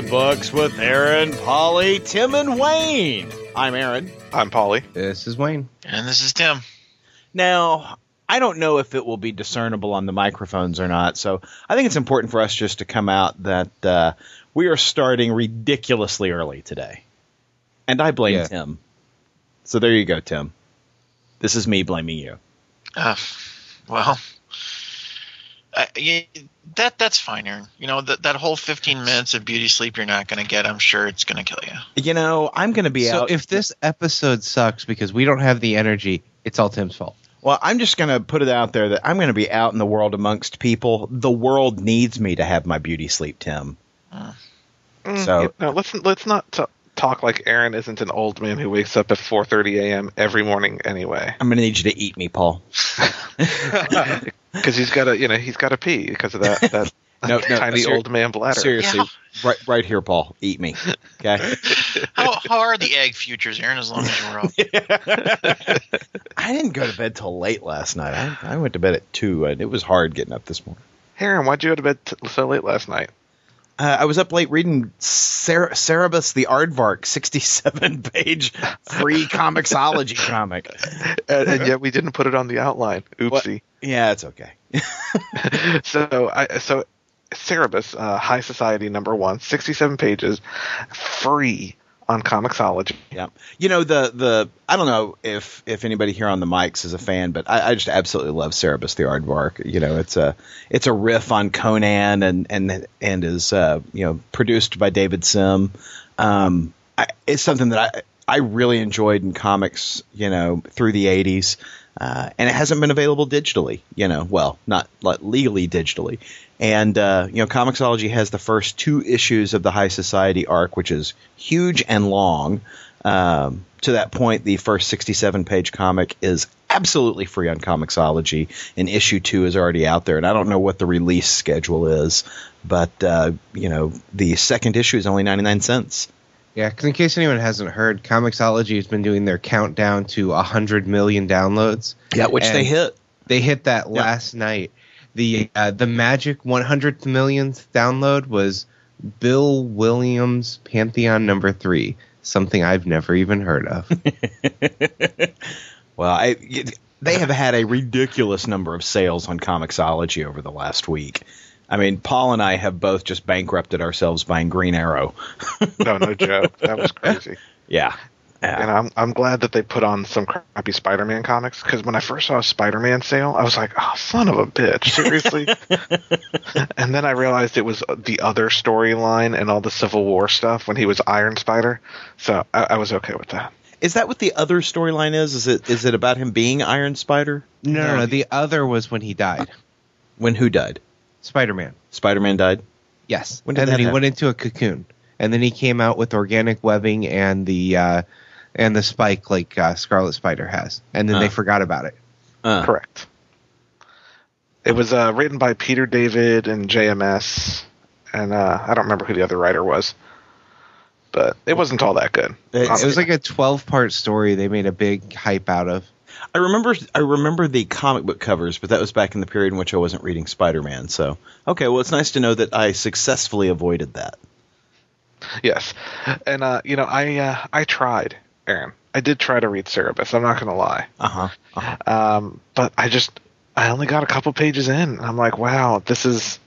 Funny Books with Aaron, Polly, Tim, and Wayne. I'm Aaron. I'm Polly. This is Wayne. And this is Tim. Now, I don't know if it will be discernible on the microphones or not, so I think it's important for us just to come out that uh, we are starting ridiculously early today. And I blame Yeah. Tim. So there you go, Tim. This is me blaming you. Uh, well, uh, yeah, that that's fine, Aaron. You know that that whole 15 minutes of beauty sleep you're not going to get. I'm sure it's going to kill you. You know, I'm going to be so out. if this episode sucks because we don't have the energy, it's all Tim's fault. Well, I'm just going to put it out there that I'm going to be out in the world amongst people. The world needs me to have my beauty sleep, Tim. Mm, So- yeah, no, let's let's not t- talk like Aaron isn't an old man who wakes up at 4:30 a.m. every morning anyway. I'm going to need you to eat me, Paul. Because he's got to, you know, he's got to pee because of that that No, no, tiny ser- old man bladder. Seriously, Yeah. right, right here, Paul. Eat me. Okay. How, how are the egg futures, Aaron? As long as you're up. I didn't go to bed till late last night. I, I went to bed at two, and it was hard getting up this morning. Aaron, why'd you go to bed t- so late last night? Uh, I was up late reading Cer- Cerebus the Aardvark, 67 page free Comixology comic. and, and yet we didn't put it on the outline. Oopsie. Yeah, it's okay. so I so Cerebus, uh, High Society number one, 67 pages, free on Comixology. Yeah, you know the the I don't know if if anybody here on the mics is a fan, but I, I just absolutely love Cerebus the Aardvark. You know, it's a it's a riff on Conan and and and is uh, you know produced by David Sim. Um, I, it's something that I I really enjoyed in comics. You know, through the '80s. Uh, and it hasn't been available digitally, you know, well, not like legally digitally. And, uh, you know, Comixology has the first two issues of the High Society arc, which is huge and long. Um, to that point, the first 67 page comic is absolutely free on Comixology, and issue two is already out there. And I don't know what the release schedule is, but, uh, you know, the second issue is only 99 cents. Yeah, because in case anyone hasn't heard, Comixology has been doing their countdown to 100 million downloads. Yeah, which they hit. They hit that last night. The uh, the magic 100th millionth download was Bill Williams Pantheon number three, something I've never even heard of. Well, I, they have had a ridiculous number of sales on Comixology over the last week. I mean, Paul and I have both just bankrupted ourselves buying Green Arrow. No, no joke. That was crazy. Yeah. Yeah. And I'm I'm glad that they put on some crappy Spider-Man comics because when I first saw a Spider-Man sale, I was like, "Oh, son of a bitch, seriously!" and then I realized it was the other storyline and all the Civil War stuff when he was Iron Spider, so I, I was okay with that. Is that what the other storyline is? Is it is it about him being Iron Spider? No, no, no. The other was when he died. When who died? Spider Man. Spider Man died. Yes. When did and then he happen? went into a cocoon. And then he came out with organic webbing and the uh, and the spike like uh, Scarlet Spider has. And then Huh. they forgot about it. Uh, Correct. It was uh, written by Peter David and JMS, and uh, I don't remember who the other writer was, but it wasn't all that good. It's- It was like a 12 part story they made a big hype out of. I remember I remember the comic book covers, but that was back in the period in which I wasn't reading Spider Man. So okay, well it's nice to know that I successfully avoided that. Yes, and uh, you know, I uh, I tried, Aaron. I did try to read Cerebus. I'm not going to lie, Uh huh. Uh-huh. um, but I just I only got a couple pages in. and I'm like, wow, this is.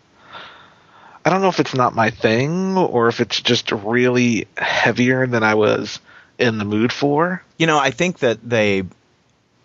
I don't know if it's not my thing or if it's just really heavier than I was in the mood for. You know, I think that they,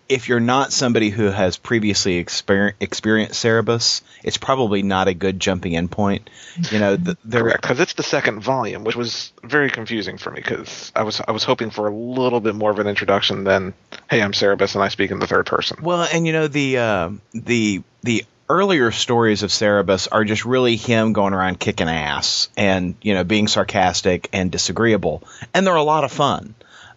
if you're not somebody who has previously exper- experienced Cerebus, it's probably not a good jumping in point. You know, th- there, Correct, because it's the second volume, which was very confusing for me because I was I was hoping for a little bit more of an introduction than, "Hey, I'm Cerebus and I speak in the third person." Well, and you know the uh, the the earlier stories of Cerebus are just really him going around kicking ass and you know being sarcastic and disagreeable, and they're a lot of fun.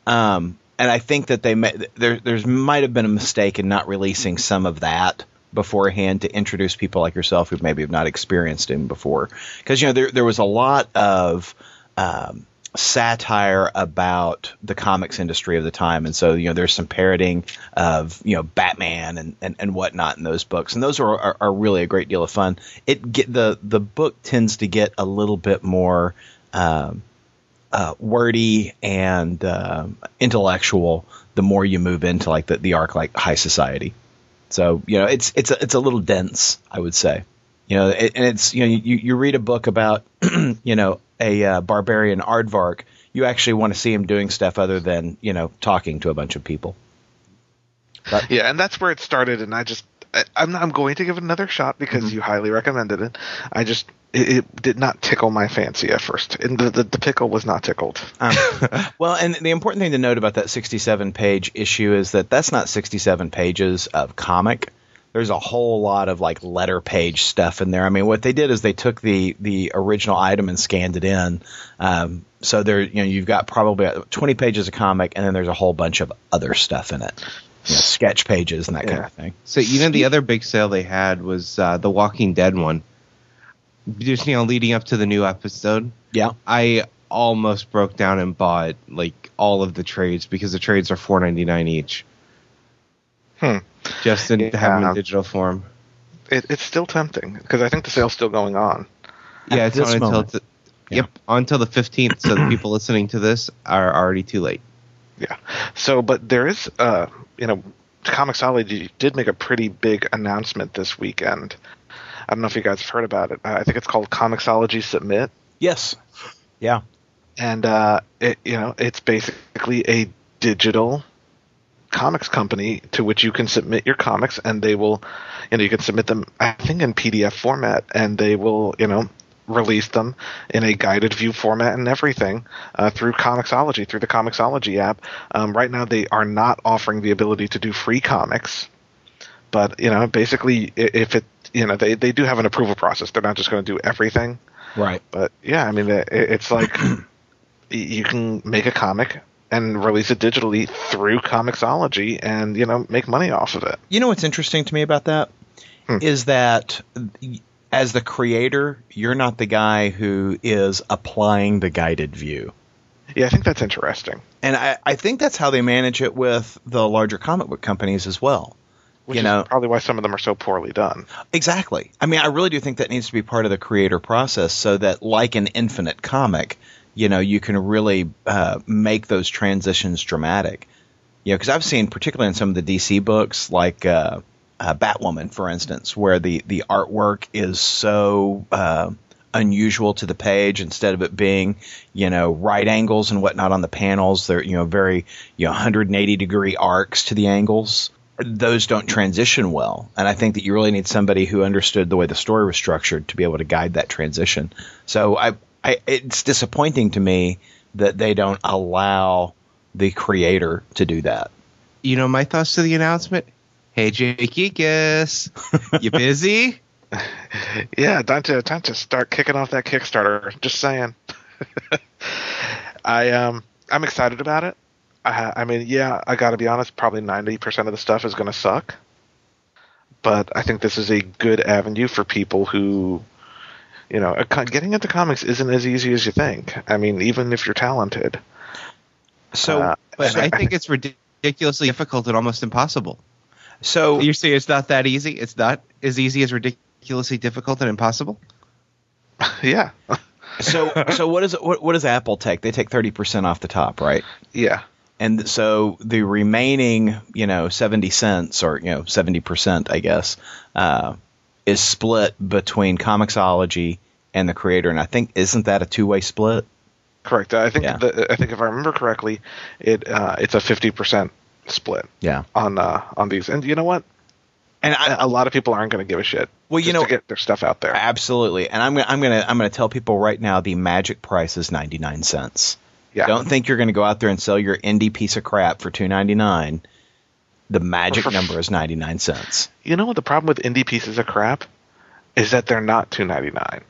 Um, and I think that they may, there there's might have been a mistake in not releasing some of that beforehand to introduce people like yourself who maybe have not experienced him before, because you know there there was a lot of um, satire about the comics industry of the time, and so you know there's some parroting of you know Batman and, and, and whatnot in those books, and those are, are are really a great deal of fun. It get the the book tends to get a little bit more um, uh, wordy and uh, intellectual, the more you move into like the, the arc like high society. So you know it's it's a, it's a little dense, I would say. You know, it, and it's you know you, you read a book about you know a uh, barbarian aardvark, you actually want to see him doing stuff other than you know talking to a bunch of people. But, yeah, and that's where it started, and I just I, am I'm, I'm going to give it another shot because mm-hmm. you highly recommended it. I just it, it, did not tickle my fancy at first, and the the, the pickle was not tickled. Um, well, and the important thing to note about that 67 page issue is that that's not 67 pages of comic. There's a whole lot of like letter page stuff in there. I mean, what they did is they took the the original item and scanned it in. Um, so there, you know, you've got probably 20 pages of comic, and then there's a whole bunch of other stuff in it you know, sketch pages and that yeah. kind of thing. So even the other big sale they had was uh, the Walking Dead one. Just you know, leading up to the new episode. Yeah, I almost broke down and bought like all of the trades because the trades are four ninety nine each. Hmm. Just to yeah. have them in digital form. It, it's still tempting because I think the sale's still going on. Yeah, it's on until the, yeah. yep until the fifteenth. so the people listening to this are already too late. Yeah. So, but there is, uh, you know, Comixology did make a pretty big announcement this weekend. I don't know if you guys have heard about it. Uh, I think it's called Comixology Submit. Yes. Yeah. And uh, it, you know, it's basically a digital comics company to which you can submit your comics, and they will, you know, you can submit them. I think in PDF format, and they will, you know, release them in a guided view format and everything uh, through Comixology, through the Comixology app. Um, right now, they are not offering the ability to do free comics, but you know, basically, if it, you know, they they do have an approval process. They're not just going to do everything, right? But yeah, I mean, it's like you can make a comic and release it digitally through Comixology, and you know, make money off of it. You know what's interesting to me about that hmm. is that as the creator, you're not the guy who is applying the guided view. Yeah, I think that's interesting. And I, I think that's how they manage it with the larger comic book companies as well. Which you know, probably why some of them are so poorly done. Exactly. I mean, I really do think that needs to be part of the creator process so that, like an infinite comic, you know, you can really uh, make those transitions dramatic. You know, because I've seen, particularly in some of the DC books, like uh, uh, Batwoman, for instance, where the the artwork is so uh, unusual to the page. Instead of it being, you know, right angles and whatnot on the panels, they're you know very you know 180 degree arcs to the angles. Those don't transition well, and I think that you really need somebody who understood the way the story was structured to be able to guide that transition. So I, I it's disappointing to me that they don't allow the creator to do that. You know, my thoughts to the announcement Hey, Jake you busy? yeah, time to time to start kicking off that Kickstarter. Just saying. I um I'm excited about it. I, I mean, yeah, I got to be honest. Probably ninety percent of the stuff is going to suck, but I think this is a good avenue for people who, you know, getting into comics isn't as easy as you think. I mean, even if you're talented. So, uh, but I think it's ridiculously difficult and almost impossible. So you say it's not that easy? It's not as easy as ridiculously difficult and impossible? yeah. so so what is what, what does Apple take? They take thirty percent off the top, right? Yeah. And so the remaining, you know, seventy cents or you know seventy percent, I guess, uh, is split between Comixology and the creator. And I think isn't that a two way split? Correct. I think yeah. the, I think if I remember correctly, it uh, it's a fifty percent split. Yeah. On uh, on these, and you know what? And I, a lot of people aren't going to give a shit. Well, you know, to get their stuff out there. Absolutely, and I'm gonna, I'm gonna I'm gonna tell people right now the magic price is ninety nine cents. Yeah. Don't think you're going to go out there and sell your indie piece of crap for two ninety nine. The magic for, number is ninety nine cents. You know what the problem with indie pieces of crap is that they're not two ninety nine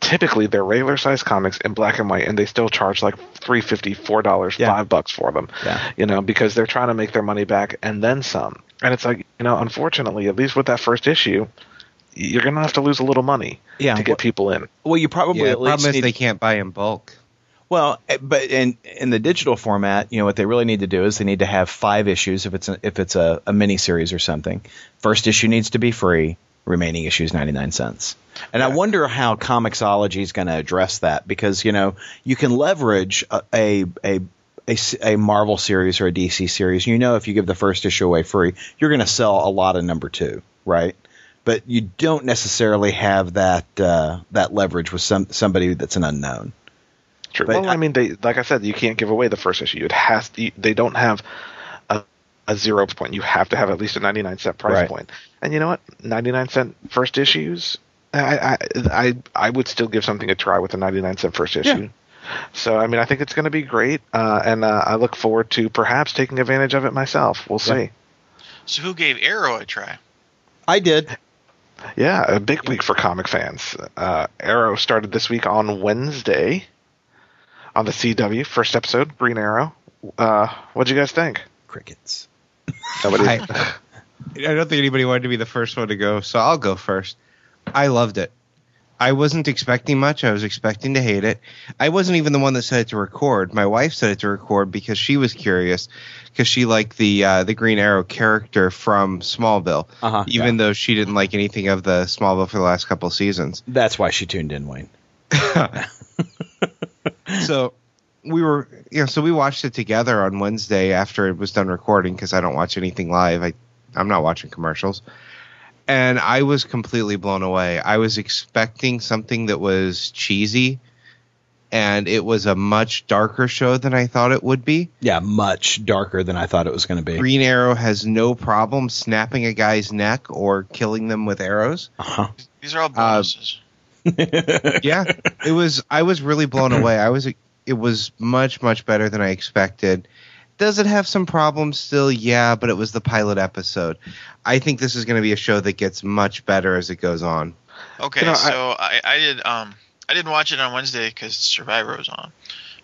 typically they're regular size comics in black and white and they still charge like three fifty four dollars yeah. five bucks for them yeah. you know because they're trying to make their money back and then some and it's like you know unfortunately at least with that first issue you're gonna have to lose a little money yeah. to get well, people in well you probably yeah, at least problem is they can't buy in bulk well, eh, but in in the digital format, you know what they really need to do is they need to have five issues if it's a, if it's a, a mini series or something. First issue needs to be free remaining issues 99 cents. And I wonder how Comixology is going to address that because, you know, you can leverage a a a Marvel series or a DC series, you know if you give the first issue away free, you're going to sell a lot of number two, right? But you don't necessarily have that uh, that leverage with some somebody that's an unknown. True. But well, I- I mean, they like I said, you can't give away the first issue. It has to, they don't have a, a zero point. You have to have at least a ninety nine cent price Right. point. And you know what? Ninety nine cent first issues. I, I I I would still give something a try with a ninety nine cent first issue. So I mean, I think it's going to be great, uh, and uh, I look forward to perhaps taking advantage of it myself. We'll Yeah. see. So who gave Arrow a try? I did. Yeah, a big week for comic fans. Uh, Arrow started this week on Wednesday on the CW first episode, Green Arrow. Uh, what'd you guys think? Crickets. Nobody. I, I don't think anybody wanted to be the first one to go, so I'll go first. I loved it. I wasn't expecting much. I was expecting to hate it. I wasn't even the one that said it to record. My wife said it to record because she was curious because she liked the uh, the Green Arrow character from Smallville, Uh-huh, even yeah. though she didn't like anything of the Smallville for the last couple seasons. That's why she tuned in, Wayne. so we were you know so we watched it together on wednesday after it was done recording because i don't watch anything live i i'm not watching commercials and i was completely blown away i was expecting something that was cheesy and it was a much darker show than i thought it would be Yeah, much darker than I thought it was going to be. green arrow has no problem snapping a guy's neck or killing them with arrows Uh-huh. These are all bonuses. yeah, it was. I was really blown away. I was. It was much much better than I expected. Does it have some problems still? Yeah, but it was the pilot episode. I think this is going to be a show that gets much better as it goes on. Okay, You know, I- so I, I did um I didn't watch it on Wednesday because Survivor was on,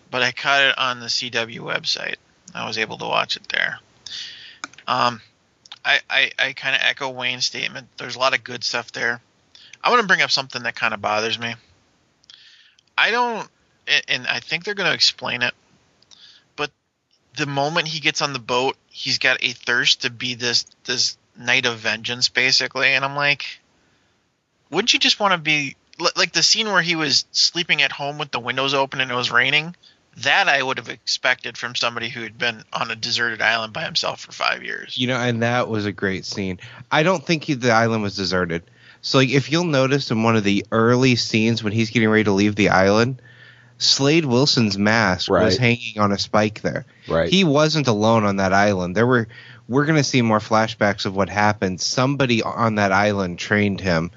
but I caught it on the CW website. I was able to watch it there. Um, I I, I kind of echo Wayne's statement. There's a lot of good stuff there. I want to bring up something that kind of bothers me. I don't, and- I think they're going to explain it. But the moment he gets on the boat, he's got a thirst to be this this knight of vengeance, basically, and I'm like wouldn't you just want to be like the scene where he was sleeping at home with the windows open and it was raining? That I would have expected from somebody who had been on a deserted island by himself for five years. You know, and that was a great scene. I don't think he, the island was deserted. So, like, if you'll notice in one of the early scenes when he's getting ready to leave the island, Slade Wilson's mask was hanging on a spike there. Right. He wasn't alone on that island. There were we're going to see more flashbacks of what happened. Somebody on that island trained him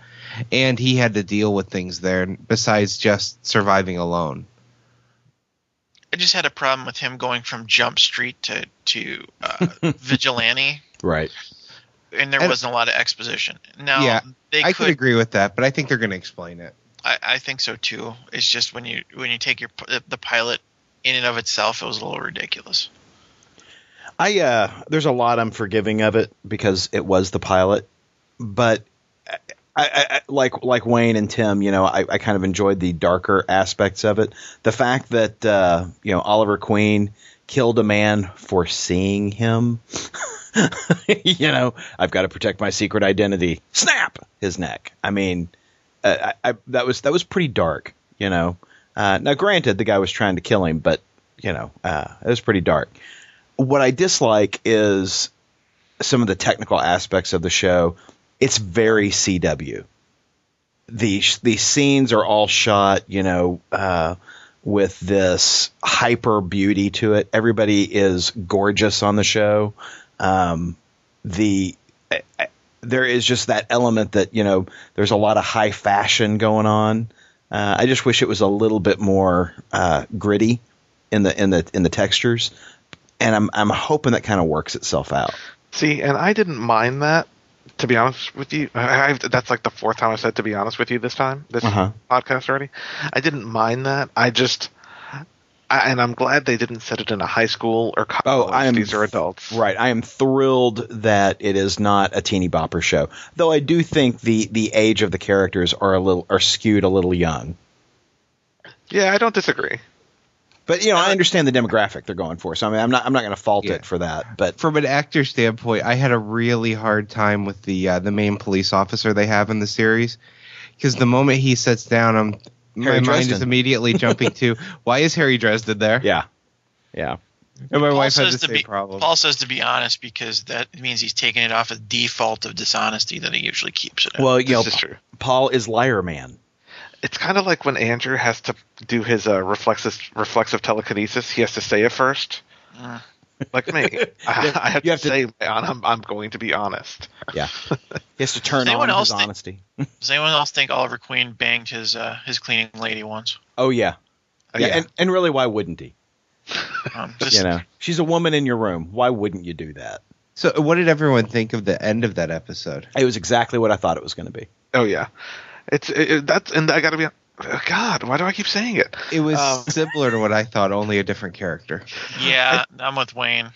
and he had to deal with things there besides just surviving alone. I just had a problem with him going from Jump Street to to uh, Vigilante, right. And there And- wasn't a lot of exposition. Now Yeah, they I could, could agree with that, but I think they're going to explain it. I, I think so too. It's just when you when you take your the pilot in and of itself, it was a little ridiculous. I uh there's a lot I'm forgiving of it because it was the pilot, but I, I, I like like Wayne and Tim, you know, I, I kind of enjoyed the darker aspects of it. The fact that uh, you know Oliver Queen killed a man for seeing him. you know, I've got to protect my secret identity. Snap his neck. I mean, uh, I, I, that was that was pretty dark. You know, uh, now granted the guy was trying to kill him, but you know, uh, it was pretty dark what I dislike is some of the technical aspects of the show. It's very CW. The the scenes are all shot, you know, uh, with this hyper beauty to it. Everybody is gorgeous on the show. Um, the there is just that element that you know there's a lot of high fashion going on. Uh, I just wish it was a little bit more uh, gritty in the in the in the textures and I'm I'm hoping that kind of works itself out. See, and I didn't mind that. To be honest with you, I, I've, that's like the fourth time I said to be honest with you this time this Uh-huh. podcast already. I didn't mind that. I just, I, and I'm glad they didn't set it in a high school or college. Oh, I am These are adults, Right. I am thrilled that it is not a teeny bopper show. Though I do think the the age of the characters are a little are skewed a little young. Yeah, I don't disagree. But you know, I understand the demographic they're going for, so I mean, I'm not I'm not going to fault Yeah. it for that. But From an actor standpoint, I had a really hard time with the uh, the main police officer they have in the series because the moment he sits down, I'm my Harry mind is immediately jumping to why is Harry Dresden there? yeah, yeah, And my Paul wife had the says to same be problem. Paul says to be honest because that means he's taking it off a default of dishonesty that he usually keeps it. in. well, you know, is true. Paul is liar man. It's kind of like when Andrew has to do his uh, reflexive reflexive telekinesis. He has to say it first. Mm. Like me, I, I have You to have to- say I'm, I'm going to be honest. Yeah, he has to turn Does anyone on else his think- honesty. Does anyone else think Oliver Queen banged his uh, his cleaning lady once? Oh yeah, Uh, yeah, and, and really, why wouldn't he? Um, just, You know, she's a woman in your room. Why wouldn't you do that? So, what did everyone think of the end of that episode? It was exactly what I thought it was going to be. Oh yeah, it's it, it- that's and I got to be. oh, God, why do I keep saying it? It was Um, similar to what I thought, only a different character. Yeah, I'm with Wayne.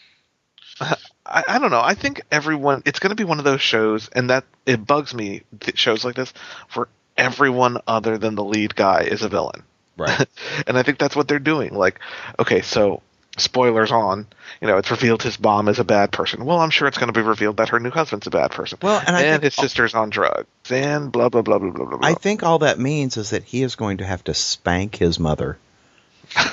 I, I don't know. I think everyone. It's going to be one of those shows, and that it bugs me. th- Shows like this where everyone other than the lead guy is a villain. Right. and I think that's what they're doing. Like, okay, so spoilers on. You know, it's revealed his mom is a bad person. Well, I'm sure it's going to be revealed that her new husband's a bad person. Well, and and think- his sister's on drugs, and blah blah blah blah blah blah. blah. I think all that means is that he is going to have to spank his mother.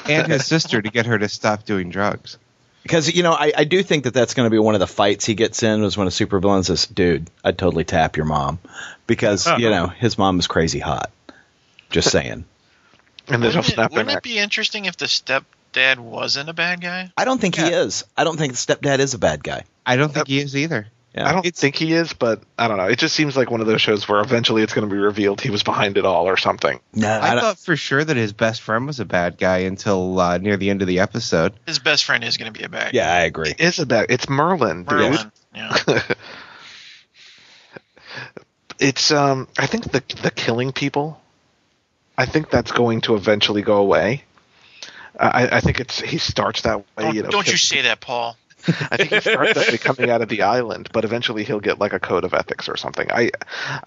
And his sister to get her to stop doing drugs. Because you know, I, I do think that that's going to be one of the fights he gets in. Was when a supervillain says, "Dude, I'd totally tap your mom," because uh-huh. you know his mom is crazy hot. Just saying. and then Wouldn't, it, wouldn't it be interesting if the stepdad wasn't a bad guy? I don't think he is. I don't think the stepdad is a bad guy. I don't think he is either. Yeah. I don't It's- think he is, but I don't know. It just seems like one of those shows where eventually it's going to be revealed he was behind it all or something. No, I, I, thought for sure that his best friend was a bad guy until uh, near the end of the episode. His best friend is going to be a bad guy. Yeah, I agree. It is a bad. It's Merlyn, guy. dude. Merlyn. Yeah. it's um. I think the the killing people. I think that's going to eventually go away. I, I think it's he starts that way. Don't, you know, don't you say that, Paul. I think he starts that way coming out of the island, but eventually he'll get like a code of ethics or something. I,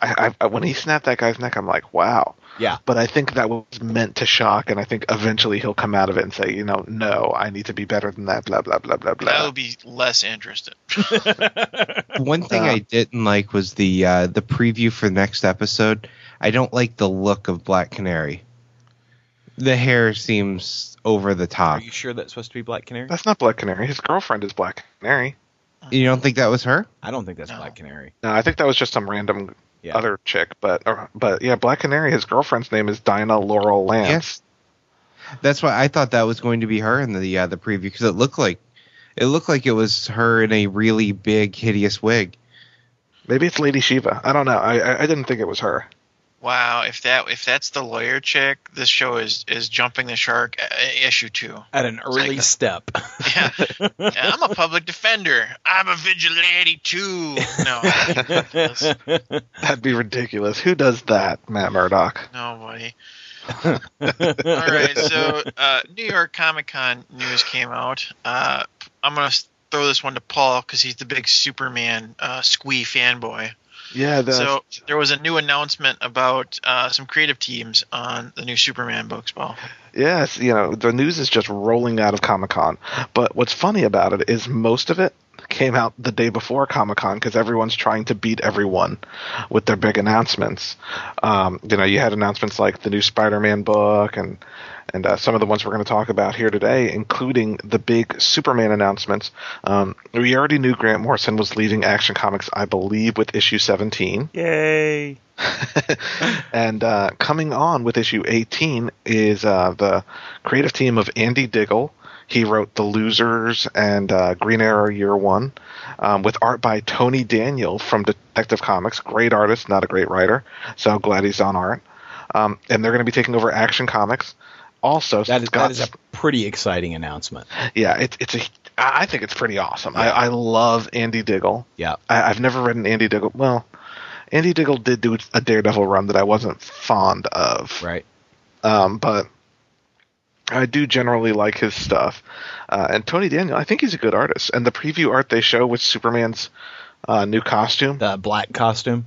I, I when he snapped that guy's neck, I'm like, wow. Yeah. But I think that was meant to shock, and I think eventually he'll come out of it and say, you know, no, I need to be better than that. Blah blah blah blah I blah. would be less interested. One thing Uh, I didn't like was the uh, the preview for the next episode. I don't like the look of Black Canary. The hair seems over the top. Are you sure that's supposed to be Black Canary? That's not Black Canary. His girlfriend is Black Canary. You don't think that was her? I don't think that's No. Black Canary. No, I think that was just some random Yeah. other chick. But or, but yeah, Black Canary. His girlfriend's name is Dinah Laurel Lance. Yes. That's why I thought that was going to be her in the uh, the preview because it looked like it looked like it was her in a really big hideous wig. Maybe it's Lady Shiva. I don't know. I I, I didn't think it was her. Wow, if that if that's the lawyer chick, this show is is jumping the shark uh, issue two. At an early like- step. Yeah. I'm a public defender. I'm a vigilante too. No, That'd be ridiculous. Who does that, Matt Murdock? nobody. All right, so uh, New York Comic Con news came out. Uh, I'm gonna throw this one to Paul because he's the big Superman uh, squee fanboy. Yeah, the, So there was a new announcement about uh, some creative teams on the new Superman books, Paul. Yes, you know, the news is just rolling out of Comic Con. But what's funny about it is most of it came out the day before Comic Con because everyone's trying to beat everyone with their big announcements. Um, you know, you had announcements like the new Spider Man book and. And uh, some of the ones we're going to talk about here today, including the big Superman announcements. Um, we already knew Grant Morrison was leaving Action Comics, I believe, with issue 17. Yay. and uh, coming on with issue 18 is uh, the creative team of Andy Diggle. He wrote The Losers and uh, Green Arrow Year One, um, with art by Tony Daniel from Detective Comics. Great artist, not a great writer. So glad he's on art. Um, and they're going to be taking over Action Comics. Also, That is, Scott, that is a pretty exciting announcement. yeah, it's it's a. I think it's pretty awesome. I, I love Andy Diggle. Yeah. I, I've never read an Andy Diggle. Well, Andy Diggle did do a Daredevil run that I wasn't fond of. Right. Um, but I do generally like his stuff. Uh, and Tony Daniel, I think he's a good artist. And the preview art they show with Superman's uh, new costume, The black costume.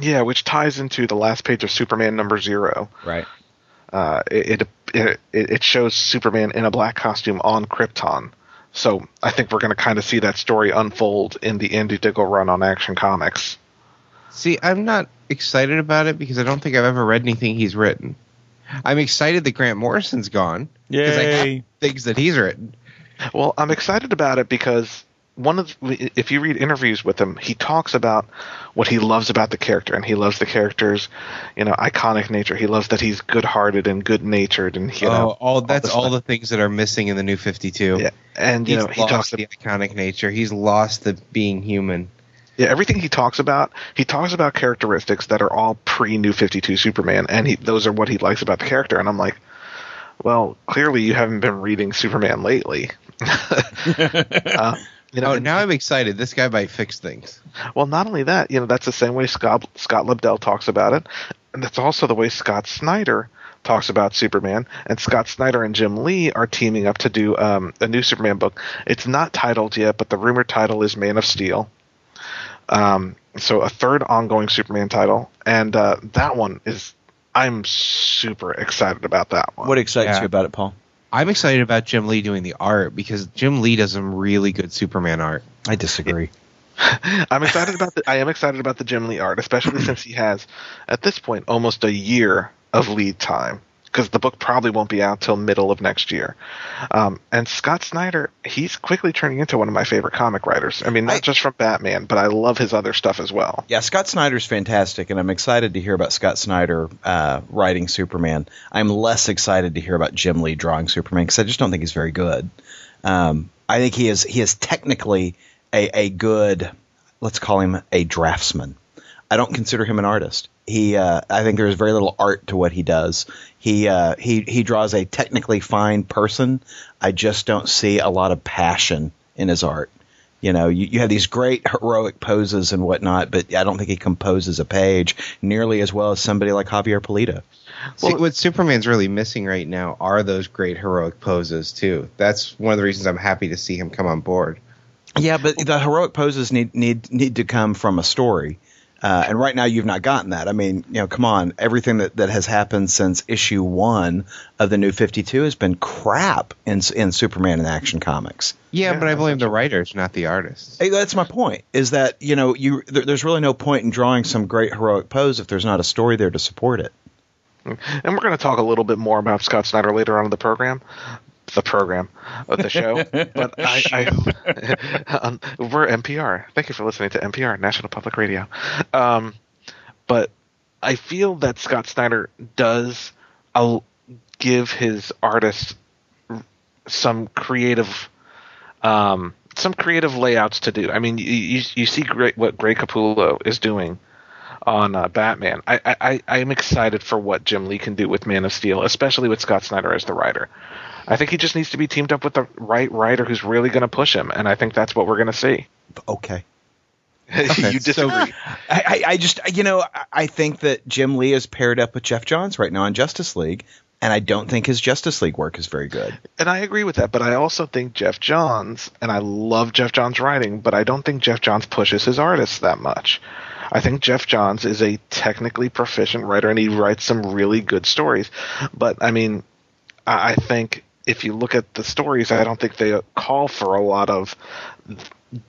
yeah, which ties into the last page of Superman number zero. Right. Uh, it, it it shows Superman in a black costume on Krypton. So I think we're going to kind of see that story unfold in the Andy Diggle run on Action Comics. See, I'm not excited about it because I don't think I've ever read anything he's written. I'm excited that Grant Morrison's gone because I have things that he's written. Well, I'm excited about it because one of the, if you read interviews with him, he talks about what he loves about the character, and he loves the character's, you know, iconic nature. He loves that he's good-hearted and good-natured, and you know, oh, all that's this all the things that are missing in the new 52. yeah, and you know, he lost talks the iconic nature. He's lost the being human. Yeah, everything he talks about, he talks about characteristics that are all pre New Fifty Two Superman, and he, those are what he likes about the character. And I'm like, well, clearly you haven't been reading Superman lately. uh, you know, oh, and- now I'm excited. This guy might fix things. well, not only that, you know, that's the same way Scott Scott Lobdell talks about it, and that's also the way Scott Snyder talks about Superman. And Scott Snyder and Jim Lee are teaming up to do um, a new Superman book. It's not titled yet, but the rumored title is Man of Steel. Um, so a third ongoing Superman title, and uh, that one is. I'm super excited about that one. What excites Yeah. you about it, Paul? I'm excited about Jim Lee doing the art because Jim Lee does some really good Superman art. I disagree. I'm excited about the. I am excited about the Jim Lee art, especially since he has, at this point, almost a year of lead time because the book probably won't be out till middle of next year. Um, and Scott Snyder, he's quickly turning into one of my favorite comic writers. I mean, not I- just from Batman, but I love his other stuff as well. Yeah, Scott Snyder's fantastic, and I'm excited to hear about Scott Snyder uh, writing Superman. I'm less excited to hear about Jim Lee drawing Superman because I just don't think he's very good. Um, I think he is he is technically a, a good, let's call him a draftsman. I don't consider him an artist. He, uh, I think there's very little art to what he does. He, uh, he, he draws a technically fine person. I just don't see a lot of passion in his art. You know, you, you have these great heroic poses and whatnot, but I don't think he composes a page nearly as well as somebody like Javier Pulido. See, what Superman's really missing right now are those great heroic poses too. That's one of the reasons I'm happy to see him come on board. Yeah, but the heroic poses need need need to come from a story. Uh, and right now, you've not gotten that. I mean, you know, come on. Everything that, that has happened since issue one of the new 52 has been crap in, in Superman and Action Comics. Yeah, Yeah, but I that's blame the writers, not the artists. Hey, that's my point. Is that you know you there, there's really no point in drawing some great heroic pose if there's not a story there to support it. And we're going to talk a little bit more about Scott Snyder later on in the program. The program of the show, but I, I um, we're NPR. Thank you for listening to NPR, National Public Radio. Um, but I feel that Scott Snyder does uh, give his artists some creative, um, some creative layouts to do. I mean, you you, you see great what Greg Capullo is doing on uh, Batman. I, I I I am excited for what Jim Lee can do with Man of Steel, especially with Scott Snyder as the writer. I think he just needs to be teamed up with the right writer who's really going to push him, and I think that's what we're going to see. Okay. you disagree? I, I, I just you know I- think that Jim Lee is paired up with Geoff Johns right now on Justice League, and I don't think his Justice League work is very good. and I agree with that, but I also think Geoff Johns, and I love Geoff Johns' writing, but I don't think Geoff Johns pushes his artists that much. I think Geoff Johns is a technically proficient writer, and he writes some really good stories. But I mean, I think if you look at the stories, I don't think they call for a lot of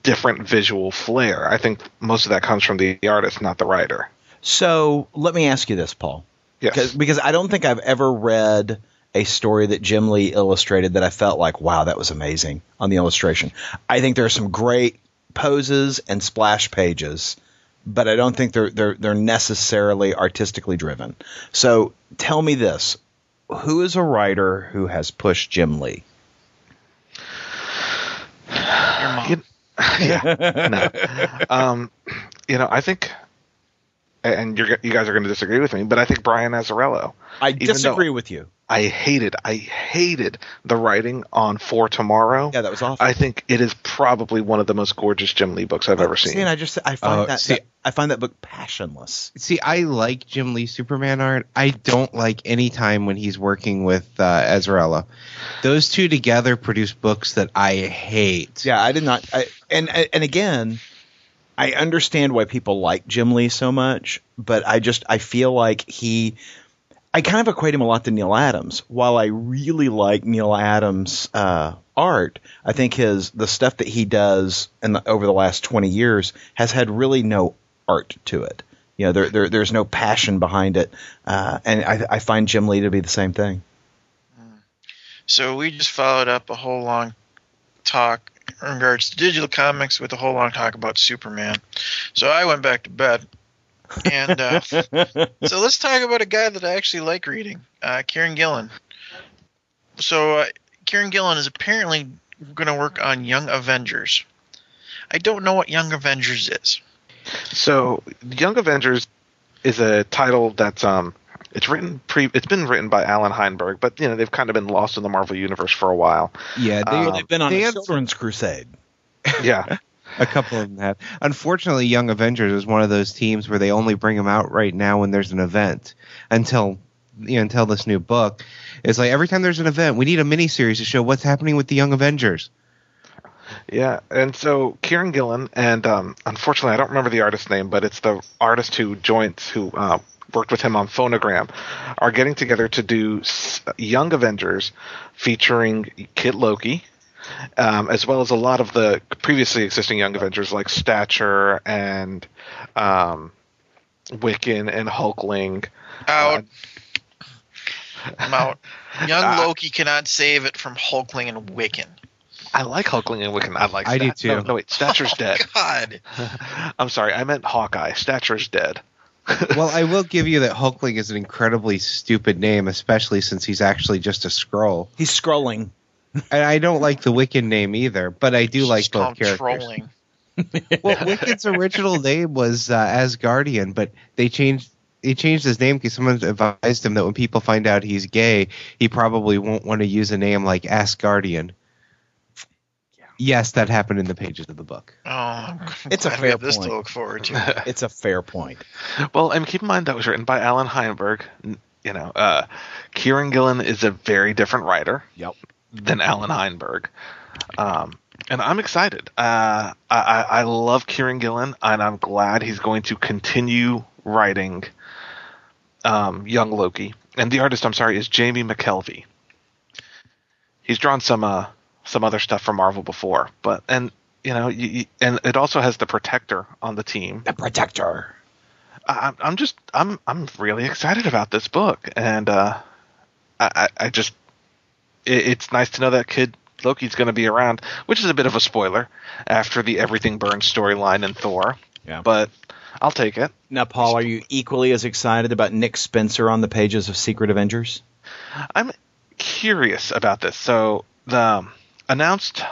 different visual flair. I think most of that comes from the artist, not the writer. So let me ask you this, Paul. Yes. Because because I don't think I've ever read a story that Jim Lee illustrated that I felt like, wow, that was amazing on the illustration. I think there are some great poses and splash pages, but I don't think they're they're they're necessarily artistically driven. So tell me this. Who is a writer who has pushed Jim Lee? Your mom. You- yeah, no. Um, you know, I think, and you're, you guys are going to disagree with me, but I think Brian Azzarello. I disagree with you. I hated, I hated the writing on For Tomorrow. Yeah, that was awful. I think it is probably one of the most gorgeous Jim Lee books I've ever See, seen. and I just I find Oh, that, see- that- I find that book passionless. See, I like Jim Lee Superman art. I don't like any time when he's working with uh, Azzarello. Those two together produce books that I hate. Yeah, I did not. I, and and again, I understand why people like Jim Lee so much, but I just I feel like he. I kind of equate him a lot to Neal Adams. While I really like Neal Adams' uh, art, I think his the stuff that he does in the, over the last twenty years has had really no art to it. You know, there, there there's no passion behind it, uh, and I, I find Jim Lee to be the same thing. So we just followed up a whole long talk in regards to digital comics with a whole long talk about Superman. So I went back to bed. And uh, so let's talk about a guy that I actually like reading, uh, Kieron Gillen. So uh, Kieron Gillen is apparently going to work on Young Avengers. I don't know what Young Avengers is. So, Young Avengers is a title that's um, it's written pre. It's been written by Allan Heinberg, but you know they've kind of been lost in the Marvel universe for a while. Yeah, they, Um, They've been on they a had children's crusade. Yeah, a couple of them have. Unfortunately, Young Avengers is one of those teams where they only bring them out right now when there's an event. Until you know, until this new book, it's like every time there's an event, we need a mini series to show what's happening with the Young Avengers. yeah. And so Kieron Gillen and um, unfortunately I don't remember the artist's name, but it's the artist who joins who uh, worked with him on Phonogram, are getting together to do Young Avengers featuring Kid Loki. Um, as well as a lot of the previously existing Young Avengers like Stature and um, Wiccan and Hulkling. Out. I'm out. Young Uh, Loki cannot save it from Hulkling and Wiccan. I like Hulkling and Wiccan. I like. I do Stat- No, too. no, wait, Stature's Oh, dead. God. I'm sorry, I meant Hawkeye. Stature's dead. Well, I will give you that Hulkling is an incredibly stupid name, especially since he's actually just a Skrull. He's scrolling. And I don't like the Wiccan name either, but I do like both characters. Trolling. Well, Wiccan's original name was uh, Asgardian, but they changed he changed his name because someone advised him that when people find out he's gay, he probably won't want to use a name like Asgardian. Yes, that happened in the pages of the book. Oh, I'm It's a glad we fair have this point. to look forward to. It's a fair point. Well, and keep in mind that was written by Allan Heinberg. You know, uh, Kieron Gillen is a very different writer Yep. than Allan Heinberg. Um, and I'm excited. Uh, I, I, I love Kieron Gillen, and I'm glad he's going to continue writing um, Young Loki. And the artist, I'm sorry, is Jamie McKelvie. He's drawn some uh, some other stuff for Marvel before, but and you know, you, you- and it also has the Protector on the team. The protector. I, I'm just I'm I'm really excited about this book, and uh, I, I I just it, it's nice to know that kid Loki's going to be around, which is a bit of a spoiler after the Everything Burns storyline in Thor. Yeah. But I'll take it. Now, Paul, are you equally as excited about Nick Spencer on the pages of Secret Avengers? I'm curious about this. So the um, announced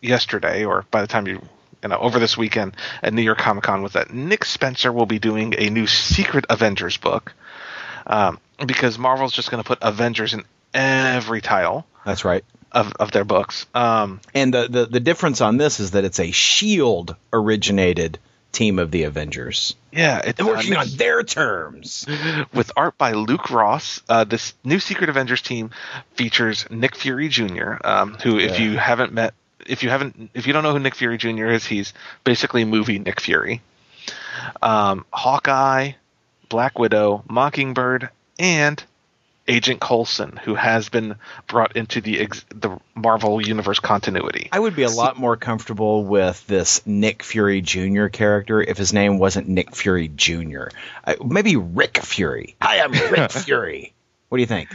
yesterday, or by the time you you know over this weekend at New York Comic Con, was that Nick Spencer will be doing a new Secret Avengers book, um, because Marvel's just going to put Avengers in every title That's right. of, of their books. Um, And the, the, the difference on this is that it's a S.H.I.E.L.D. originated team of the Avengers. yeah, it's uh, working Nick- on their terms. with art by Luke Ross. Uh, this new Secret Avengers team features Nick Fury Jr., um, who, if Yeah. you haven't met, if you haven't, if you don't know who Nick Fury Jr. is, he's basically movie Nick Fury. Um, Hawkeye, Black Widow, Mockingbird, and Agent Coulson, who has been brought into the ex- the Marvel Universe continuity. I would be a lot more comfortable with this Nick Fury Jr. character if his name wasn't Nick Fury Jr. Uh, maybe Rick Fury. Hi, I'm Rick Fury. What do you think?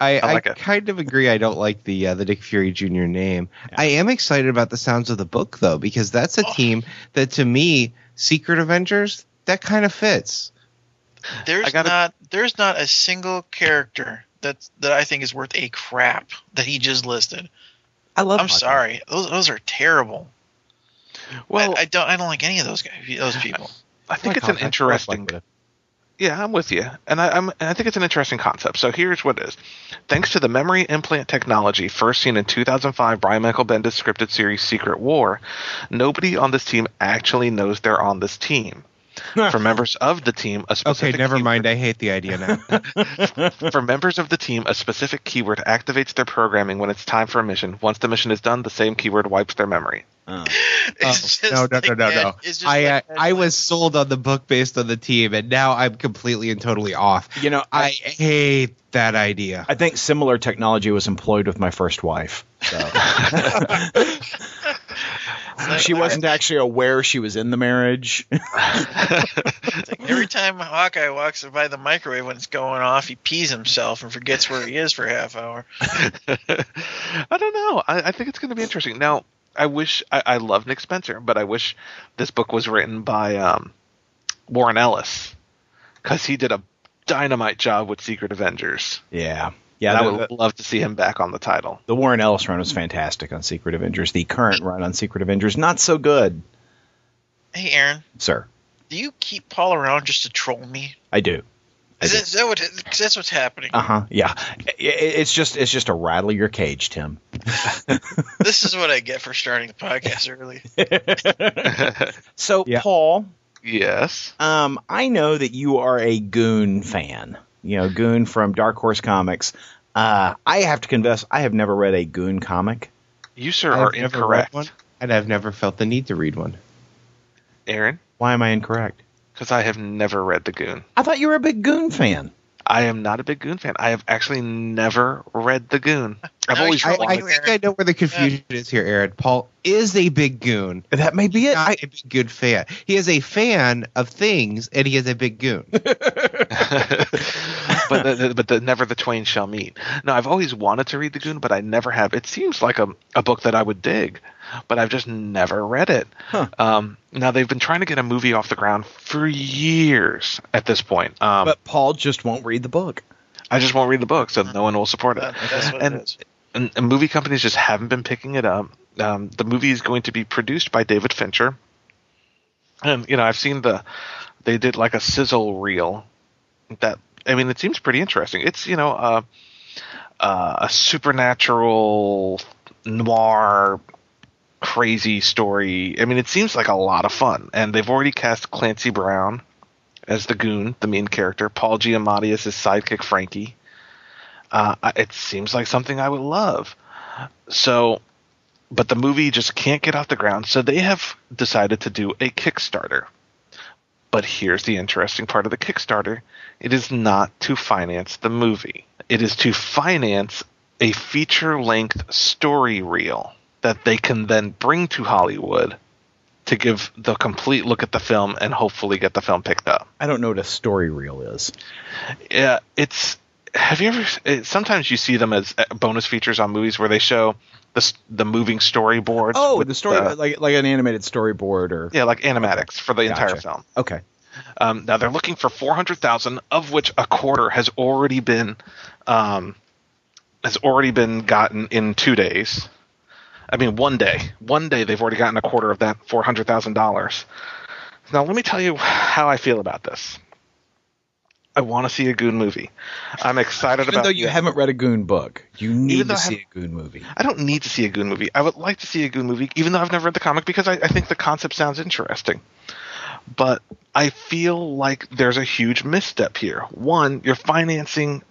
I, I I, like it. kind of agree. I don't like the uh, the Nick Fury Jr. name. I am excited about the sounds of the book though, because that's a team that to me, Secret Avengers, that kind of fits. There's I gotta- not there's not a single character that that I think is worth a crap that he just listed. I love. I'm Hawkeye. sorry, those those are terrible. Well, I, I don't I don't like any of those guys, those people. I think like it's an Hawkeye. I interesting. Black Yeah, I'm with you, and I, I'm. And I think it's an interesting concept. So here's what it is: thanks to the memory implant technology first seen in 2005 Brian Michael Bendis scripted series Secret War, nobody on this team actually knows they're on this team. For members of the team, a Okay, specific never keyword- mind. I hate the idea now. For members of the team, a specific keyword activates their programming when it's time for a mission. Once the mission is done, the same keyword wipes their memory. Oh. Oh, no, no, like no, no, that- no. it's I uh, like that, I was sold on the book based on the team, and now I'm completely and totally off. You know, I I, hate that idea. I think similar technology was employed with my first wife. So. She wasn't actually aware she was in the marriage. Like every time Hawkeye walks by the microwave when it's going off, he pees himself and forgets where he is for a half hour. I don't know. I, I think it's going to be interesting. Now, I wish I, I love Nick Spencer, but I wish this book was written by um, Warren Ellis because he did a dynamite job with Secret Avengers. yeah. Yeah, Yeah, I would the, love to see him back on the title. the Warren Ellis run was fantastic on Secret Avengers. The current run on Secret Avengers, not so good, Hey, Aaron, sir. do you keep Paul around just to troll me? I do. I Is do. that, is that what? That's what's happening. Uh huh. Yeah. I- I- It's just it's just a rattle your cage, Tim. This is what I get for starting the podcast early. So, Yeah. Paul, yes. um, I know that you are a Goon fan. You know, Goon from Dark Horse Comics. Uh, I have to confess, I have never read a Goon comic. You, sir, are incorrect. one, and I've never felt the need to read one. Aaron, Why am I incorrect? because I have never read The Goon. I thought you were a big Goon fan. I am not a big Goon fan. I have actually never read The Goon. I've always you're I, I think I know where the confusion is here, Aaron. Paul is a big goon. That may be it. Not I, a big good fan. He is a fan of things, and he is a big goon. but the, the, but the, never the twain shall meet. No, I've always wanted to read The Goon, but I never have. It seems like a, a book that I would dig, but I've just never read it. Huh. Um, now they've been trying to get a movie off the ground for years at this point. Um, but Paul just won't read the book. I just won't read the book, so no one will support it. That's what And- it is. And, and movie companies just haven't been picking it up. Um, the movie is going to be produced by David Fincher, and you know I've seen the they did like a sizzle reel that I mean it seems pretty interesting. It's you know uh, uh, a supernatural noir crazy story. I mean it seems like a lot of fun, and they've already cast Clancy Brown as the goon, the main character, Paul Giamatti as his sidekick Frankie uh, it seems like something I would love. So, but the movie just can't get off the ground. So they have decided to do a Kickstarter. But here's the interesting part of the Kickstarter it is not to finance the movie, it is to finance a feature length story reel that they can then bring to Hollywood to give the complete look at the film and hopefully get the film picked up. I don't know what a story reel is. Yeah, it's. Have you ever? Sometimes you see them as uh, bonus features on movies where they show the the moving storyboards. Oh, with the story like like an animated storyboard or yeah, like animatics for the entire film. okay. Um, now they're looking for four hundred thousand, of which a quarter has already been, um, has already been gotten in two days. I mean, one day. One day they've already gotten a quarter of that four hundred thousand dollars. Now let me tell you how I feel about this. I want to see a Goon movie. I'm excited Even about. though you haven't read a Goon book, you need Even to see a Goon movie. I don't need to see a Goon movie. I would like to see a Goon movie, even though I've never read the comic, because I, I think the concept sounds interesting. But I feel like there's a huge misstep here. One, you're financing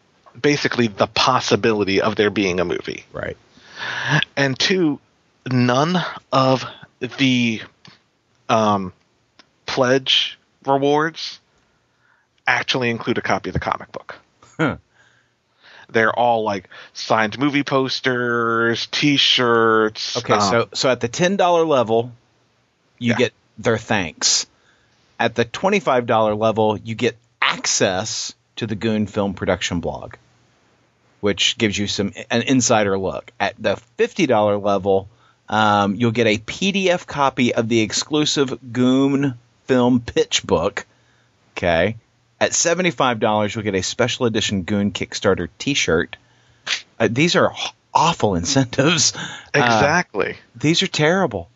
basically the possibility of there being a movie. Right. And two, none of the um, pledge rewards actually include a copy of the comic book. Huh. They're all like signed movie posters, T-shirts. Okay, um, so so at the ten dollar level, you Yeah. get their thanks. At the twenty five dollar level, you get access to the Goon Film Production blog, which gives you some an insider look. At the fifty dollar level, um, you'll get a PDF copy of the exclusive Goon Film Pitch Book. Okay. At seventy five dollars, you'll get a special edition Goon Kickstarter T shirt. Uh, these are awful incentives. Uh, exactly. these are terrible.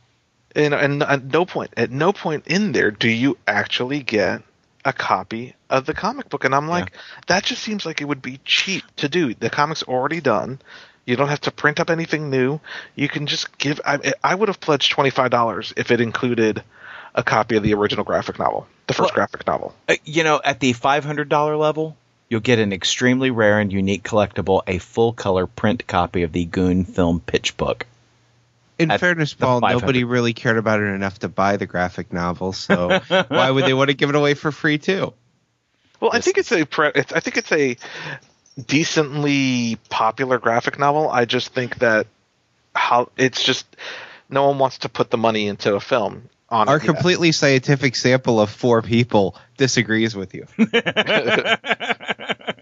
and, and at no point, at no point in there do you actually get a copy of the comic book. And I'm like, that just seems like it would be cheap to do. The comic's already done. You don't have to print up anything new. You can just give. I, I would have pledged twenty five dollars if it included a copy of the original graphic novel, the first Well- graphic novel. Uh, you know, at the five hundred dollar level, you'll get an extremely rare and unique collectible, a full color print copy of the Goon Film Pitch Book. In at fairness, the Paul, nobody really cared about it enough to buy the graphic novel, so why would they want to give it away for free too? Well, I think it's a pre- it's, I think it's a decently popular graphic novel. I just think that how it's just no one wants to put the money into a film on Our it yet. completely scientific sample of four people disagrees with you.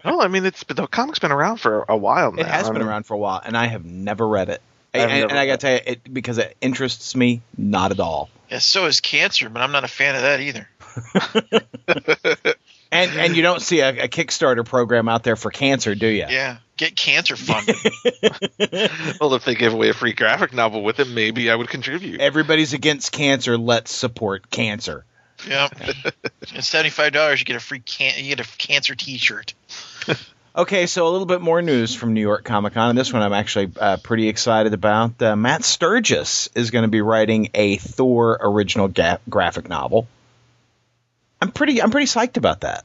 No, I mean it's the comic's been around for a while now. It has I been mean, around for a while, and I have never read it. I've And, and I gotta tell you, it because it interests me not at all. Yeah, so is cancer, but I'm not a fan of that either. And and you don't see a, a Kickstarter program out there for cancer, do you? Yeah, get cancer funded. Well, if they give away a free graphic novel with it, maybe I would contribute. Everybody's against cancer. Let's support cancer. Yeah, At seventy five dollars, you get a free can you get a cancer T-shirt. Okay, so a little bit more news from New York Comic Con, and this one I'm actually uh, pretty excited about. Uh, Matt Sturges is going to be writing a Thor original ga- graphic novel. I'm pretty I'm pretty psyched about that.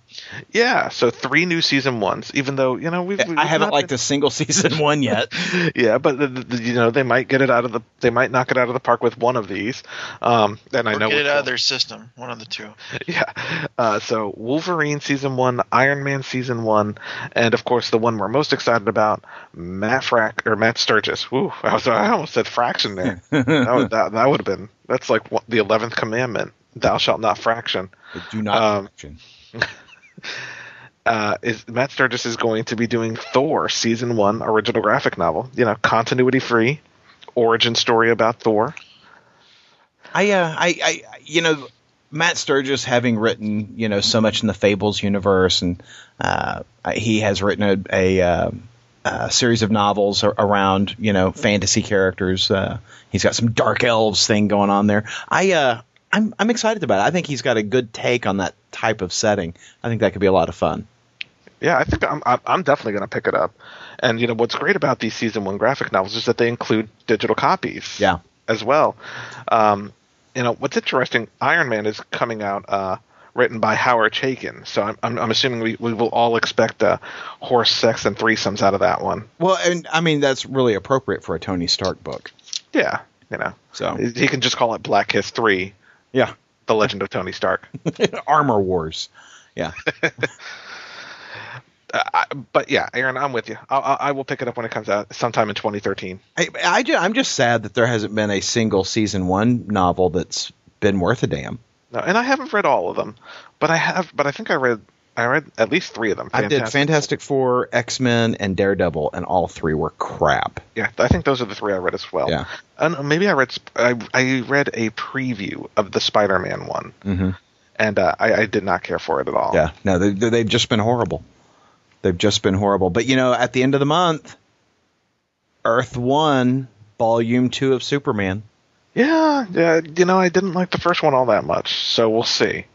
Yeah, so three new season ones. Even though you know we've, we've I haven't liked been- a single season one yet. yeah, but the, the, you know they might get it out of the they might knock it out of the park with one of these. Um, and I know get it which out of their system. One of the two. Yeah. Uh, so Wolverine season one, Iron Man season one, and of course the one we're most excited about, Matt Frack or Matt Sturges. Woo! I was I almost said fraction there. that would that, that would have been that's like what, the eleventh commandment: Thou shalt not fraction. Do not Um, action. uh, is Matt Sturges is going to be doing Thor season one original graphic novel. You know, continuity free, origin story about Thor. I, uh, I, I, you know, Matt Sturges having written, you know, so much in the Fables universe, and uh, he has written a, a, uh, a series of novels around, you know, fantasy characters. Uh, he's got some dark elves thing going on there. I, uh, I'm, I'm excited about it. I think he's got a good take on that type of setting. I think that could be a lot of fun. Yeah, I think I'm I'm definitely going to pick it up. And you know what's great about these season one graphic novels is that they include digital copies. Yeah. As well. Um, you know what's interesting? Iron Man is coming out uh, written by Howard Chaykin, so I'm I'm, I'm assuming we, we will all expect uh, horse sex and threesomes out of that one. Well, and I mean that's really appropriate for a Tony Stark book. Yeah, you know, So he can just call it Black Kiss Three: yeah, The Legend of Tony Stark. Armor Wars. Yeah. Uh, I, but yeah, Aaron, I'm with you. I, I, I will pick it up when it comes out sometime in 2013. I, I'm just sad that there hasn't been a single season one novel that's been worth a damn. No, and I haven't read all of them, but I have. But I think I read. I read at least three of them. I did Fantastic Four, X Men, and Daredevil, and all three were crap. Yeah, I think those are the three I read as well. Yeah. And maybe I read. I, I read a preview of the Spider-Man one, Mm-hmm. and uh, I, I did not care for it at all. Yeah, no, they, they- they've just been horrible. They've just been horrible. But you know, at the end of the month, Earth One, Volume Two of Superman. Yeah, yeah. You know, I didn't like the first one all that much, so we'll see.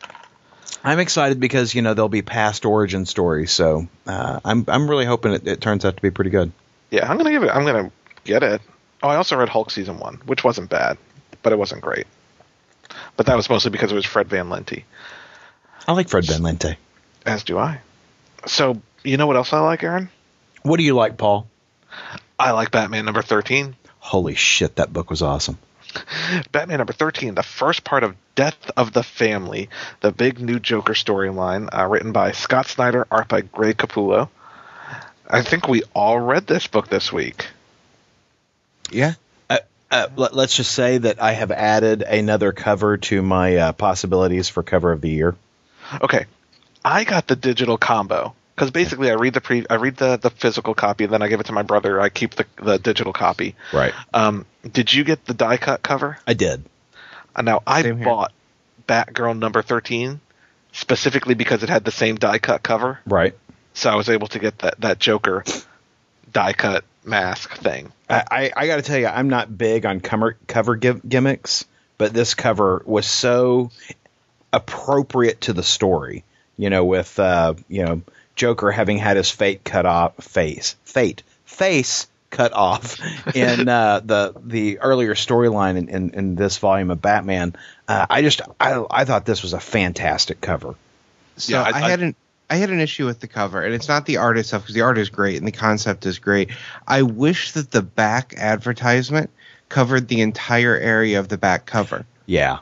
I'm excited because you know there'll be past origin stories, so uh, I'm I'm really hoping it, it turns out to be pretty good. Yeah, I'm gonna give it. I'm gonna get it. Oh, I also read Hulk season one, which wasn't bad, but it wasn't great. But that was mostly because it was Fred Van Lente, I like Fred Van Lente. as do I. So you know what else I like, Aaron? What do you like, Paul? I like Batman number thirteen. Holy shit, that book was awesome. Batman number 13, the first part of Death of the Family, the big new Joker storyline, uh, written by Scott Snyder, art by Greg Capullo. I think we all read this book this week. Yeah. Uh, let, us just say that I have added another cover to my uh, possibilities for cover of the year. Okay, I got the digital combo because basically I read the pre, I read the, the physical copy, and then I give it to my brother. I keep the the digital copy. Right. Um, did you get the die cut cover? I did. Uh, now I Same here. bought Batgirl number 13 specifically because it had the same die cut cover. Right. so I was able to get that that Joker die cut mask thing. I, I, I got to tell you, I'm not big on cover, cover gimmicks, but this cover was so appropriate to the story. You know, with uh, you know Joker having had his fate cut off, face, fate, face cut off in uh, the the earlier storyline in, in, in this volume of Batman. Uh, I just I I thought this was a fantastic cover. So Yeah, I, I- had an I had an issue with the cover, and it's not the art itself because the art is great and the concept is great. I wish that the back advertisement covered the entire area of the back cover Yeah.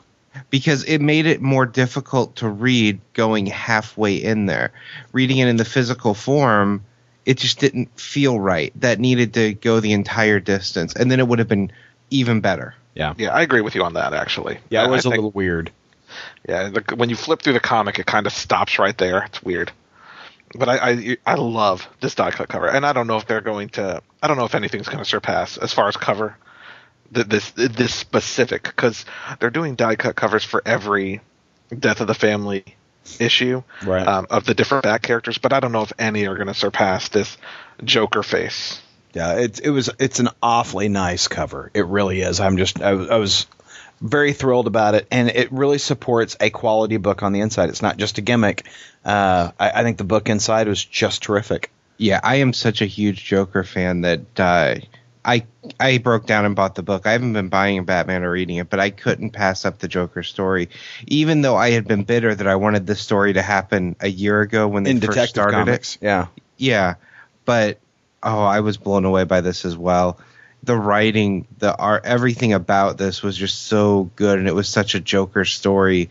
Because it made it more difficult to read going halfway in there. Reading it in the physical form, it just didn't feel right. That needed to go the entire distance, and then it would have been even better. Yeah. Yeah, I agree with you on that. Actually, Yeah, it was a think- little weird. Yeah, the, when you flip through the comic, it kind of stops right there. It's weird. But I, I I love this die cut cover, and I don't know if they're going to. I don't know if anything's going to surpass as far as cover th- this this specific because they're doing die cut covers for every Death of the Family issue Right. um, of the different back characters, but I don't know if any are going to surpass this Joker face. Yeah, it's it was it's an awfully nice cover. It really is. I'm just I, was- I was very thrilled about it, and it really supports a quality book on the inside. It's not just a gimmick. Uh, I, I think the book inside was just terrific. Yeah, I am such a huge Joker fan that uh, I I broke down and bought the book. I haven't been buying a Batman or reading it, but I couldn't pass up the Joker story, even though I had been bitter that I wanted this story to happen a year ago when they In first Detective started Comics, yeah. Yeah, but oh, I was blown away by this as well. The writing, the art, everything about this was just so good, and it was such a Joker story.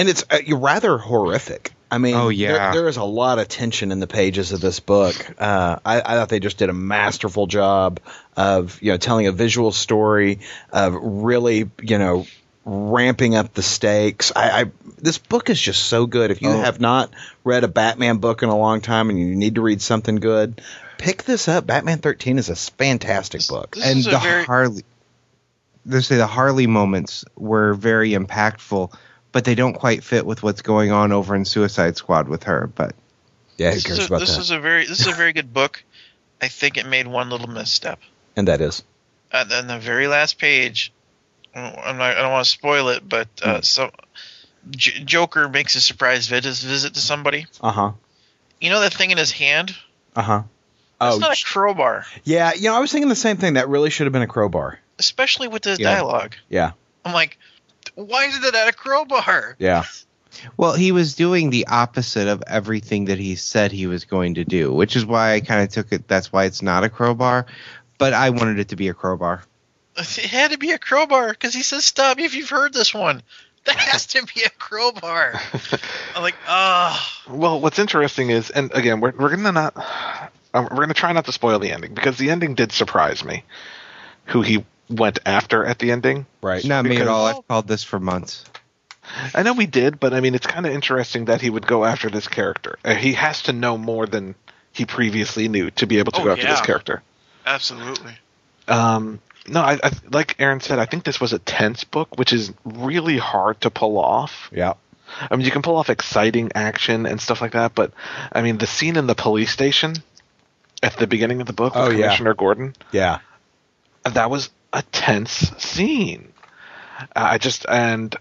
And it's uh, rather horrific. I mean, Oh, yeah. there, there is a lot of tension in the pages of this book. Uh, I, I thought they just did a masterful job of you know telling a visual story, of really you know ramping up the stakes. I, I this book is just so good. If you Oh. have not read a Batman book in a long time and you need to read something good, pick this up. Batman 13 is a fantastic book. This and the very- Harley, they say the Harley moments were very impactful, but they don't quite fit with what's going on over in Suicide Squad with her. But Yeah, who This, cares is a, about this that? is a very this is a very good book. I think it made one little misstep. and that is And then the very last page, I'm not, I don't want to spoil it, but uh, Hmm. so J- Joker makes a surprise visit visit to somebody. uh huh You know that thing in his hand? uh huh. That's Oh not a crowbar, yeah, you know I was thinking the same thing. That really should have been a crowbar. especially with the Yeah. dialogue. Yeah, I'm like, why is it at a crowbar? yeah. well, he was doing the opposite of everything that he said he was going to do, which is why I kind of took it. That's why it's not a crowbar, but I wanted it to be a crowbar. It had to be a crowbar because he says, "Stop me if you've heard this one." That has to be a crowbar. I'm like, ah. Well, what's interesting is, and again, we're we're gonna not, um, we're gonna try not to spoil the ending because the ending did surprise me. Who he went after at the ending? Right. Not me at all. I've called this for months. I know we did, but I mean, it's kind of interesting that he would go after this character. Uh, he has to know more than he previously knew to be able to Oh, go after this character. Absolutely. Um, no, I, I like Aaron said. I think this was a tense book, which is really hard to pull off. Yeah. I mean, you can pull off exciting action and stuff like that, but I mean, the scene in the police station at the beginning of the book with Oh, yeah. Commissioner Gordon, Yeah. that was a tense scene. I just and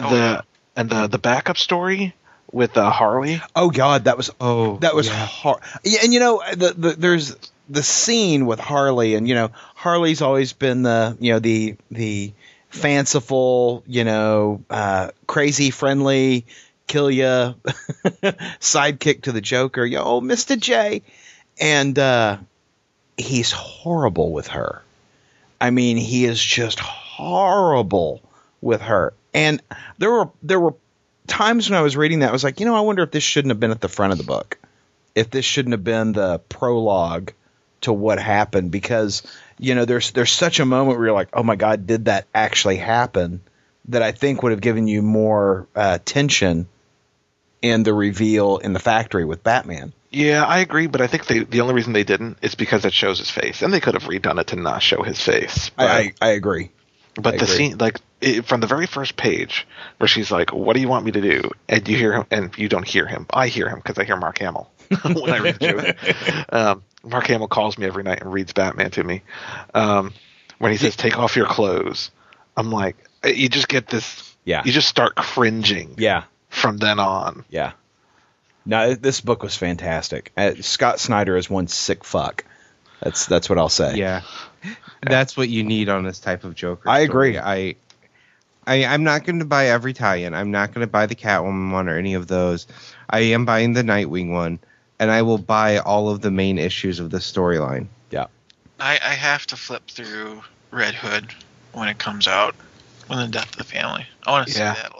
Oh, the yeah. and the the backup story with uh, Harley. Oh God, that was Oh, that was yeah. hard. Yeah, and you know the, the there's the scene with Harley, and you know Harley's always been the you know the the fanciful, you know, uh, crazy, friendly, kill ya sidekick to the Joker. Yo, oh, Mister J, and uh, he's horrible with her. I mean, he is just horrible with her. And there were there were times when I was reading that I was like, you know, I wonder if this shouldn't have been at the front of the book. If this shouldn't have been the prologue to what happened because you know there's there's such a moment where you're like, "Oh my god, did that actually happen?" that I think would have given you more uh, tension in the reveal in the factory with Batman. Yeah, I agree, but I think they, the only reason they didn't is because it shows his face, and they could have redone it to not show his face. But, I, I, I agree. but I the agree. scene, like it, from the very first page, where she's like, "What do you want me to do?" and you hear him, and you don't hear him. I hear him because I hear Mark Hamill when I read the. Um, Mark Hamill calls me every night and reads Batman to me. Um, when he says, "Take off your clothes," I'm like, you just get this. Yeah. You just start cringing Yeah. From then on. Yeah. No, this book was fantastic. Uh, Scott Snyder is one sick fuck. That's that's what I'll say. Yeah, that's what you need on this type of Joker. I story. agree. I, I, I'm not going to buy every tie-in. I'm not going to buy the Catwoman one or any of those. I am buying the Nightwing one, and I will buy all of the main issues of the storyline. Yeah. I, I have to flip through Red Hood when it comes out, when the death of the family. I want to Yeah. see that a little bit.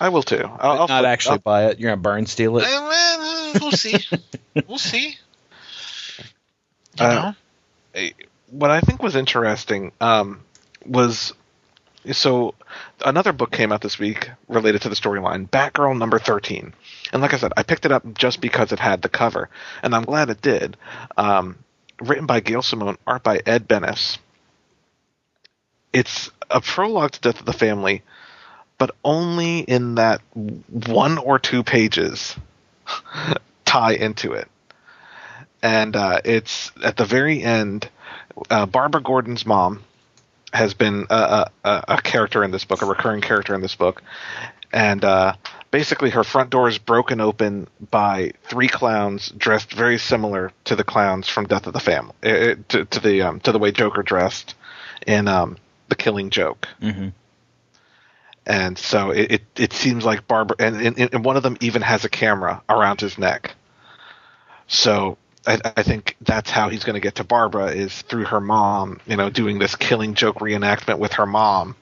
I will too. I'll, I'll not flip- actually I'll- buy it. You're gonna burn steal it. Eh, well, we'll see. we'll see. You Uh, know? what I think was interesting um, was so another book came out this week related to the storyline, Batgirl number thirteen. And like I said, I picked it up just because it had the cover, and I'm glad it did. Um, written by Gail Simone, art by Ed Benes. It's a prologue to Death of the Family, but only in that one or two pages tie into it. And uh, it's at the very end. Uh, Barbara Gordon's mom has been a, a, a character in this book, a recurring character in this book, and uh, basically her front door is broken open by three clowns dressed very similar to the clowns from Death of the Family, uh, to, to the um, to the way Joker dressed in um, The Killing Joke. hmm And so it, it, it seems like Barbara, and, and, and one of them even has a camera around his neck. So I, I think that's how he's going to get to Barbara is through her mom, you know, doing this killing joke reenactment with her mom.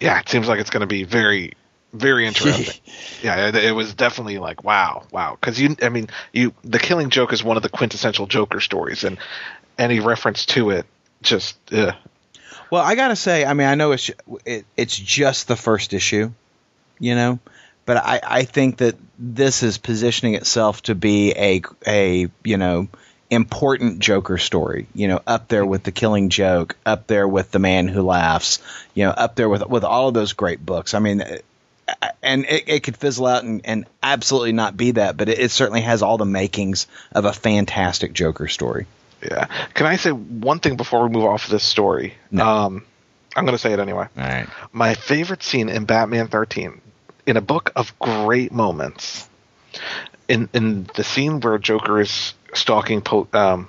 Yeah, it seems like it's going to be very, very interesting. yeah, it, it was definitely like wow, wow. Because you, I mean, you, the Killing Joke is one of the quintessential Joker stories, and any reference to it just, uh, Well, I gotta say, I mean, I know it's it, it's just the first issue, you know, but I, I think that this is positioning itself to be a a you know important Joker story, you know, up there with the Killing Joke, up there with the Man Who Laughs, you know, up there with with all of those great books. I mean. Uh, uh, and it, it could fizzle out and, and absolutely not be that, but it, it certainly has all the makings of a fantastic Joker story. Yeah. Can I say one thing before we move off of this story? No. Um, I'm going to say it anyway. All right. my favorite scene in Batman 13 in a book of great moments in in the scene where Joker is stalking po- um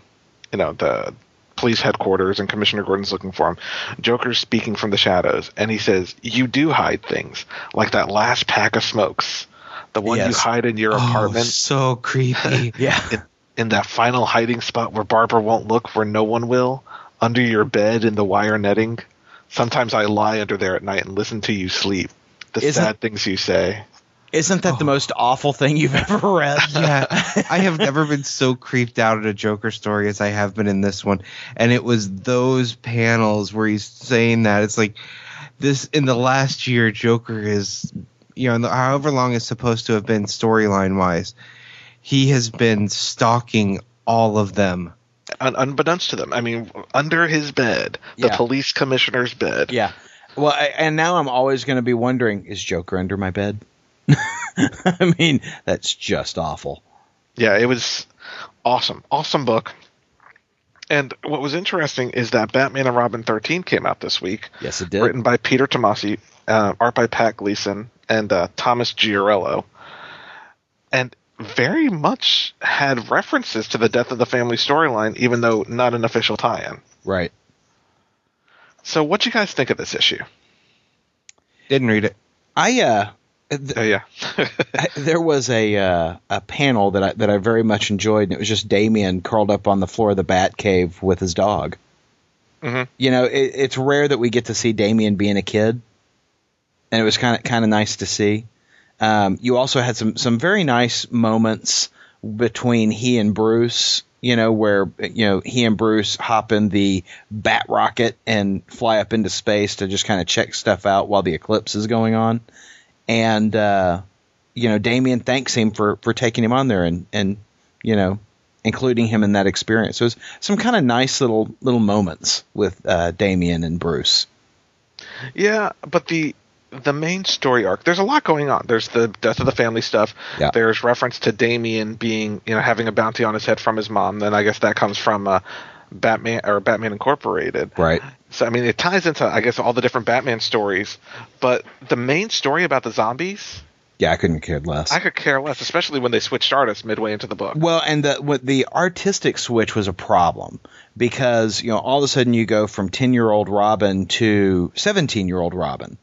you know the police headquarters and Commissioner Gordon's looking for him. Joker's speaking from the shadows and he says, "You do hide things like that last pack of smokes, the one you hide in your Oh, apartment." so creepy. Yeah. in, in that final hiding spot where Barbara won't look, where no one will, under your bed in the wire netting. Sometimes I lie under there at night and listen to you sleep. The Isn't- sad things you say. Isn't that the oh. most awful thing you've ever read? yeah, I have never been so creeped out at a Joker story as I have been in this one. And it was those panels where he's saying that it's like this in the last year, Joker is, you know, however long it's supposed to have been storyline wise, he has been stalking all of them. Un- unbeknownst to them. I mean, under his bed, the Yeah. police commissioner's bed. Yeah. Well, I, and now I'm always going to be wondering: Is Joker under my bed? I mean, that's just awful. Yeah, it was awesome. Awesome book. And what was interesting is that Batman and Robin 13 came out this week. Yes, it did. written by Peter Tomasi, uh, art by Pat Gleason, and uh, Thomas Giorello, and very much had references to the death of the family storyline, even though not an official tie-in. Right. So, what you guys think of this issue? Didn't read it. I uh, th- Oh yeah, I- there was a uh, a panel that I that I very much enjoyed, and it was just Damian curled up on the floor of the Bat Cave with his dog. Mhm. You know, it, it's rare that we get to see Damian being a kid, and it was kind of kind of nice to see. Um, you also had some some very nice moments between he and Bruce. You know, where you know he and Bruce hop in the Bat rocket and fly up into space to just kind of check stuff out while the eclipse is going on, and uh, you know Damian thanks him for for taking him on there and and you know including him in that experience. So it was some kind of nice little little moments with uh, Damian and Bruce. yeah, but the the main story arc. There's a lot going on. There's the death of the family stuff. Yeah. There's reference to Damian being, you know, having a bounty on his head from his mom. Then I guess that comes from uh, Batman or Batman Incorporated. Right. So I mean, it ties into I guess all the different Batman stories, but the main story about the zombies, Yeah, I couldn't care less. I could care less, especially when they switched artists midway into the book. Well, and the what the artistic switch was a problem because you know all of a sudden you go from ten year old Robin to seventeen year old Robin.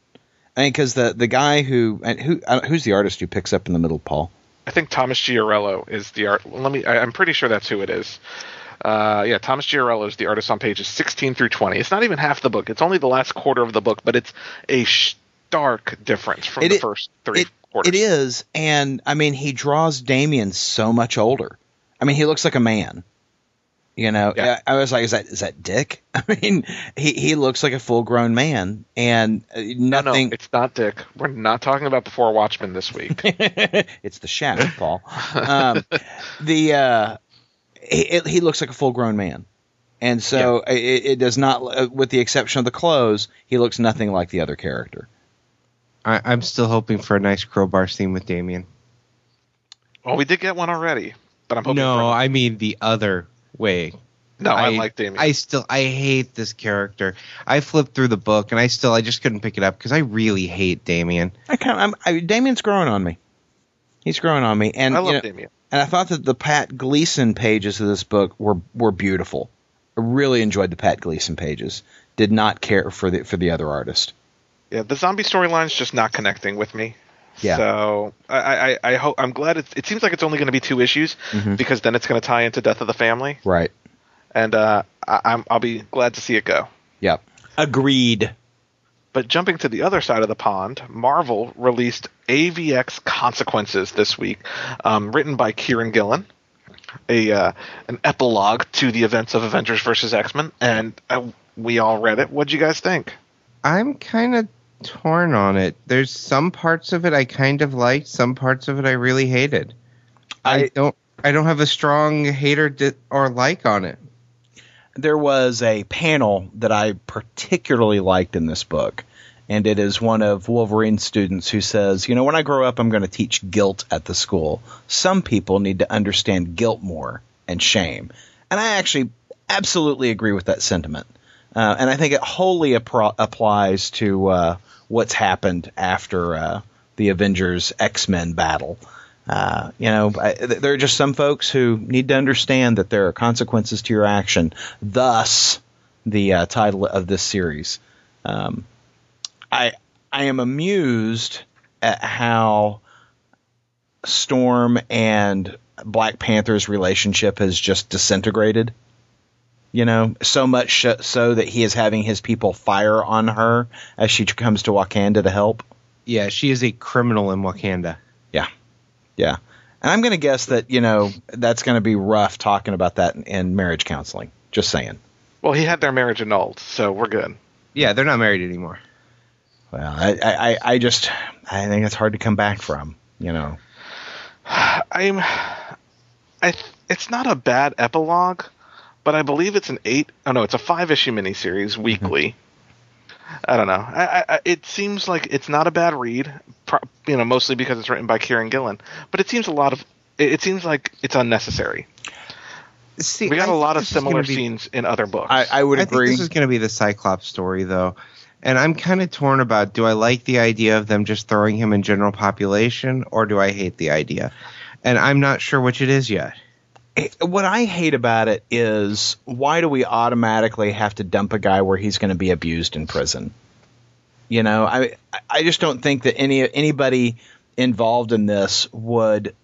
I mean, because the the guy who and who uh, who's the artist who picks up in the middle, Paul? I think Thomas Giorello is the art. Let me. I, I'm pretty sure that's who it is. Uh, yeah, Thomas Giorello is the artist on pages 16 through 20. It's not even half the book. It's only the last quarter of the book, but it's a stark difference from It the first three it, quarters. it is, and I mean, he draws Damian so much older. I mean, he looks like a man. You know, Yeah. I, I was like, is that is that Dick? I mean, he he looks like a full grown man, and uh, No, no, nothing. it's not Dick. We're not talking about the Before Watchmen this week. it's the shaft, Paul. Um, the uh, he, it- he looks like a full grown man, and so it, it does not, uh, with the exception of the clothes, he looks nothing like the other character. I, I'm still hoping for a nice crowbar scene with Damian. well, we did get one already, but I'm hoping. No, for, I mean the other way. no, I, like Damian. I still I hate this character. I flipped through the book and I still I just couldn't pick it up because I really hate Damian. I kind of, I'm, I, Damian's growing on me. He's growing on me, and I you love know, Damian. and I thought that the Pat Gleason pages of this book were were beautiful. I really enjoyed the Pat Gleason pages. Did not care for the for the other artist. Yeah, the zombie storyline's just not connecting with me. Yeah. So I, I, I hope I'm glad it's, it seems like it's only going to be two issues Mhm. because then it's going to tie into Death of the Family, Right. and uh, I, I'm I'll be glad to see it go. Yep. Agreed. But jumping to the other side of the pond, Marvel released AVX Consequences this week, um, written by Kieron Gillen, a uh, an epilogue to the events of Avengers versus X Men, and uh, we all read it. What'd you guys think? I'm kind of torn on it. There's some parts of it I kind of liked, some parts of it I really hated. I, I- don't I don't have a strong hater di- or like on it. there was a panel that I particularly liked in this book, and it is one of Wolverine's students who says, "You know, when I grow up, I'm going to teach guilt at the school. Some people need to understand guilt more and shame." And I actually absolutely agree with that sentiment, uh, and I think it wholly appro- applies to uh, what's happened after uh, the Avengers X Men battle. Uh, you know, I, th- there are just some folks who need to understand that there are consequences to your action. Thus, the uh, title of this series. Um, I I am amused at how Storm and Black Panther's relationship has just disintegrated. You know, so much so that he is having his people fire on her as she comes to Wakanda to help. Yeah, she is a criminal in Wakanda. Yeah. Yeah, and I'm going to guess that, you know, that's going to be rough talking about that in, in marriage counseling. Just saying. Well, he had their marriage annulled, so we're good. Yeah, they're not married anymore. Well, I, I, I- I just, I think it's hard to come back from, you know. I'm. I. It's not a bad epilogue, but I believe it's an eight. Oh no, it's a five issue miniseries mm-hmm. weekly. I don't know. I, I, I- it seems like it's not a bad read, pro, you know, mostly because it's written by Kieron Gillen. But it seems a lot of. It, it seems like it's unnecessary. See, We got I a lot of this is gonna similar be- scenes in other books. I, I would I think agree. this is going to be the Cyclops story, though. And I'm kind of torn about do I like the idea of them just throwing him in general population or do I hate the idea? And I'm not sure which it is yet. What I hate about it is why do we automatically have to dump a guy where he's going to be abused in prison? You know, I I just don't think that any anybody involved in this would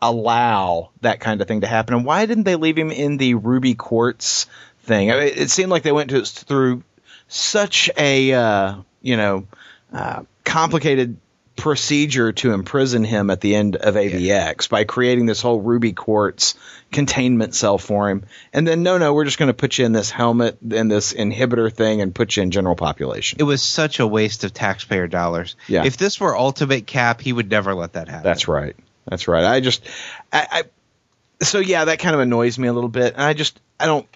allow that kind of thing to happen. And why didn't they leave him in the Ruby Quartz thing? I mean, it seemed like they went to, through such a uh, you know uh, complicated procedure to imprison him at the end of AVX by creating this whole Ruby Quartz containment cell for him. And then, no, no, we're just going to put you in this helmet and this inhibitor thing and put you in general population. It was such a waste of taxpayer dollars. Yeah. If this were Ultimate Cap, he would never let that happen. That's right. That's right. I just, I, I, so yeah, that kind of annoys me a little bit. And I just, I don't,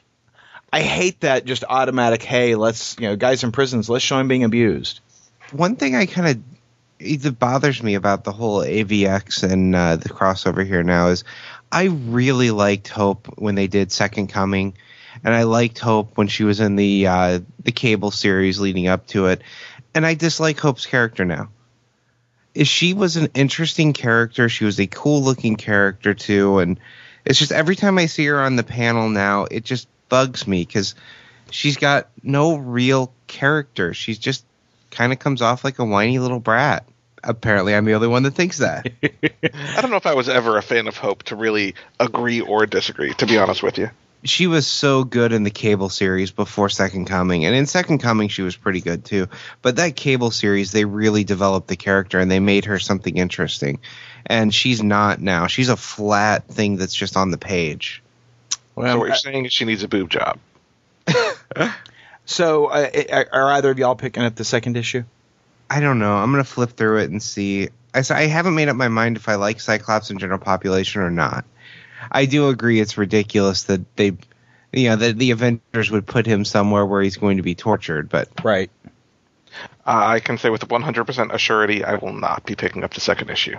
I hate that just automatic, hey, let's, you know, guys in prisons, let's show him being abused. One thing I kind of it bothers me about the whole AVX and uh, the crossover here now is I really liked Hope when they did Second Coming, and I liked Hope when she was in the uh, the cable series leading up to it, and I dislike Hope's character now. Is she was an interesting character. She was a cool looking character too, and it's just every time I see her on the panel now, it just bugs me because she's got no real character. She's just kind of comes off like a whiny little brat. Apparently, I'm the only one that thinks that. I don't know if I was ever a fan of Hope to really agree or disagree. To be honest with you, she was so good in the cable series before Second Coming, and in Second Coming she was pretty good too. But that cable series, they really developed the character and they made her something interesting. And she's not now. She's a flat thing that's just on the page. so what you're saying is she needs a boob job. So, uh, are, are either of y'all picking up the second issue? I don't know. I'm gonna flip through it and see. I haven't made up my mind if I like Cyclops and general population or not. I do agree it's ridiculous that they, you know, that the Avengers would put him somewhere where he's going to be tortured. But Right. Uh, I can say with 100% assurity, I will not be picking up the second issue.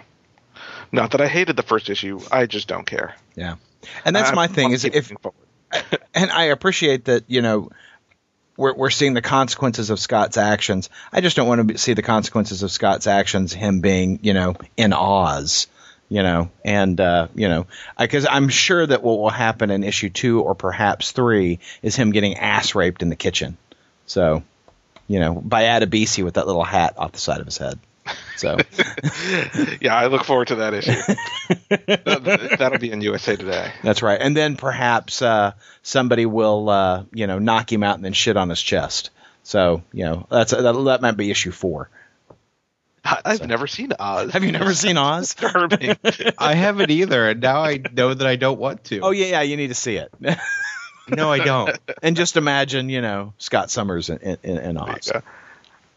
Not that I hated the first issue, I just don't care. Yeah. And that's I- my thing is if forward. and I appreciate that, you know, we're we're seeing the consequences of Scott's actions. I just don't want to see the consequences of Scott's actions him being, you know, in Oz, you know, and uh, you know, because I'm sure that what will happen in issue 2 or perhaps 3 is him getting ass raped in the kitchen. So, you know, by Adebisi with that little hat off the side of his head. So, yeah, I look forward to that issue. That- That'll be in USA Today. That's right. And then perhaps uh, somebody will, uh, you know, knock him out and then shit on his chest. So, you know, that's that, that might be issue four. I- I've never seen Oz. Have you never seen Oz? Disturbing. I haven't either, and now I know that I don't want to. Oh yeah, yeah. You need to see it. no, I don't. and just imagine, you know, Scott Summers in, in, in Oz. Yeah.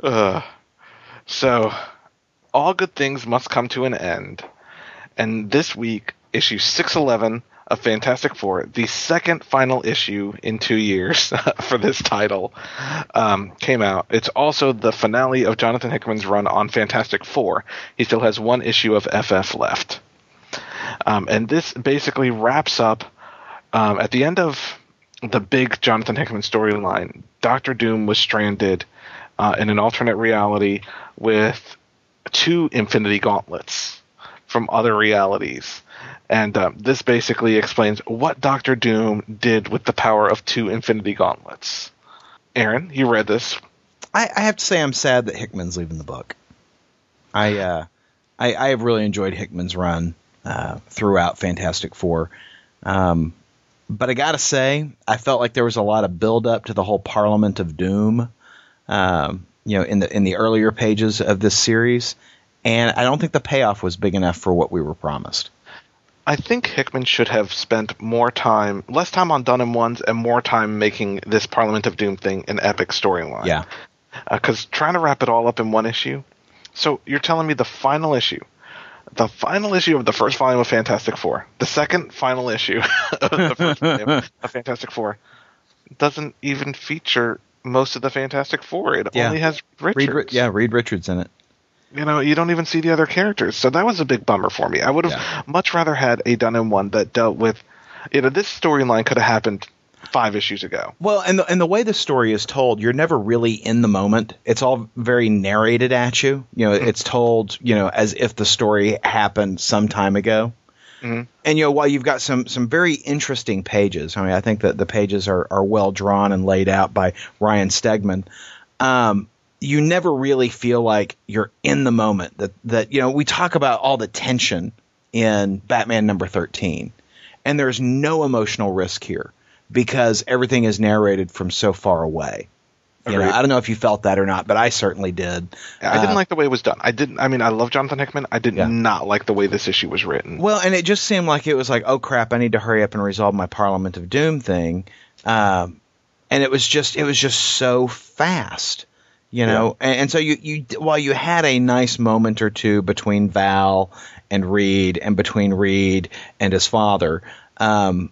Uh, so, all good things must come to an end. And this week, issue 611 of Fantastic Four, the second final issue in two years for this title, um, came out. It's also the finale of Jonathan Hickman's run on Fantastic Four. He still has one issue of FF left. Um, and this basically wraps up um, at the end of the big Jonathan Hickman storyline. Doctor Doom was stranded uh, in an alternate reality with two Infinity Gauntlets from other realities. And um, this basically explains what Doctor Doom did with the power of two Infinity Gauntlets. Aaron, you read this. I, I have to say, I'm sad that Hickman's leaving the book. I uh, I, I have really enjoyed Hickman's run uh, throughout Fantastic Four. Um, but I gotta say, I felt like there was a lot of build up to the whole Parliament of Doom. Um, you know, in the in the earlier pages of this series, and I don't think the payoff was big enough for what we were promised. I think Hickman should have spent more time, less time on done in ones, and more time making this Parliament of Doom thing an epic storyline. Yeah, uh, because trying to wrap it all up in one issue. So you're telling me the final issue, the final issue of the first volume of Fantastic Four, the second final issue of the first volume of Fantastic Four, doesn't even feature most of the Fantastic Four. It Yeah. only has Reed, Richards. Ri- yeah, Reed Richards in it. You know, you don't even see the other characters. So that was a big bummer for me. I would have Yeah. much rather had a done in one that dealt with. You know, this storyline could have happened five issues ago. Well, and the, and the way the story is told, you're never really in the moment. It's all very narrated at you. You know, hmm. it's told, you know, as if the story happened some time ago. Mhm. And you know, while you've got some some very interesting pages, I mean, I think that the pages are are well drawn and laid out by Ryan Stegman. Um, you never really feel like you're in the moment. That that you know, we talk about all the tension in Batman number thirteen, and there's no emotional risk here because everything is narrated from so far away. You know, I don't know if you felt that or not, but I certainly did. I didn't Uh, like the way it was done. I didn't. I mean, I love Jonathan Hickman. I did Yeah. not like the way this issue was written. Well, and it just seemed like it was like, oh crap, I need to hurry up and resolve my Parliament of Doom thing, um, and it was just it was just so fast, you know. And, and so you you while you had a nice moment or two between Val and Reed, and between Reed and his father, um,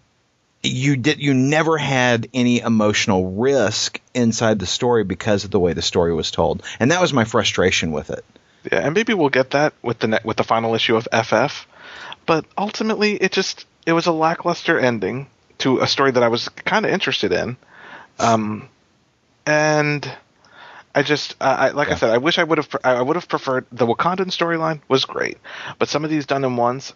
you did you never had any emotional risk inside the story because of the way the story was told, and that was my frustration with it. Yeah, and maybe we'll get that with the ne- with the final issue of FF. But ultimately, it just it was a lackluster ending to a story that I was kind of interested in. Um, and I just uh, I, like I said, I wish I would have I would have preferred the Wakandan storyline was great, but some of these done in ones,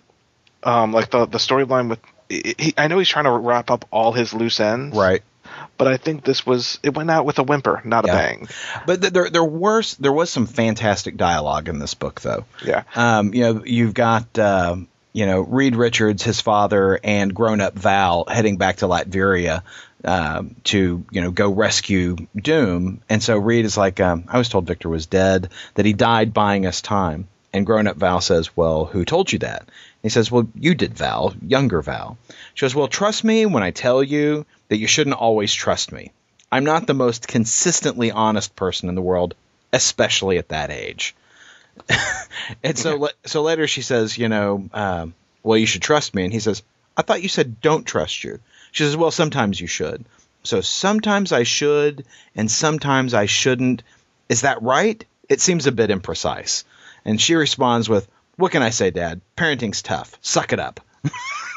um, like the the storyline with. He, I know he's trying to wrap up all his loose ends, Right. But I think this was it went out with a whimper, not a bang. But th- there there were there was some fantastic dialogue in this book though. Yeah. Um, you know, you've got um you know, Reed Richards, his father, and grown-up Val heading back to Latveria um, to you know go rescue Doom. And so Reed is like, um, I was told Victor was dead, that he died buying us time. And grown-up Val says, Well, who told you that? He says, Well, you did, Val, younger Val. She goes, Well, trust me when I tell you that you shouldn't always trust me. I'm not the most consistently honest person in the world, especially at that age. and so, so later she says, you know, um, well, you should trust me. And he says, I thought you said don't trust you. She says, well, sometimes you should. So sometimes I should, and sometimes I shouldn't. Is that right? It seems a bit imprecise. And she responds with, what can I say, Dad? Parenting's tough. Suck it up.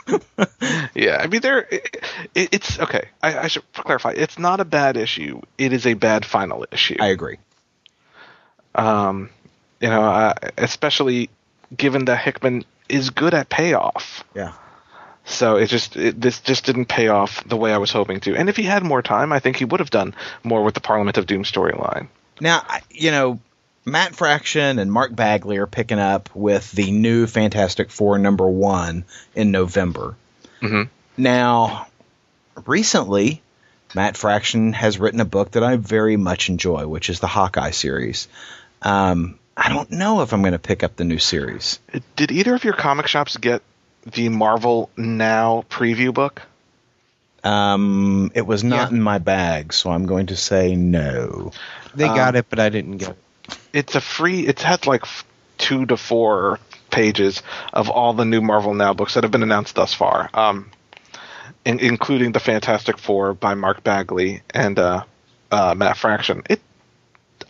yeah, I mean, there. It, it's okay. I, I, should clarify. It's not a bad issue. It is a bad final issue. I agree. Um, you know, uh, especially given that Hickman is good at payoff. Yeah. So it just it, this just didn't pay off the way I was hoping to. And if he had more time, I think he would have done more with the Parliament of Doom storyline. Now, you know, Matt Fraction and Mark Bagley are picking up with the new Fantastic Four number one in November. Mm-hmm. Now, recently, Matt Fraction has written a book that I very much enjoy, which is the Hawkeye series. Um, I don't know if I'm going to pick up the new series. Did either of your comic shops get the Marvel Now preview book? Um, it was not yeah. in my bag, so I'm going to say no. They got um, it, but I didn't get it. It's a free. It's had like two to four pages of all the new Marvel Now books that have been announced thus far, um, in, including the Fantastic Four by Mark Bagley and uh, uh, Matt Fraction. It.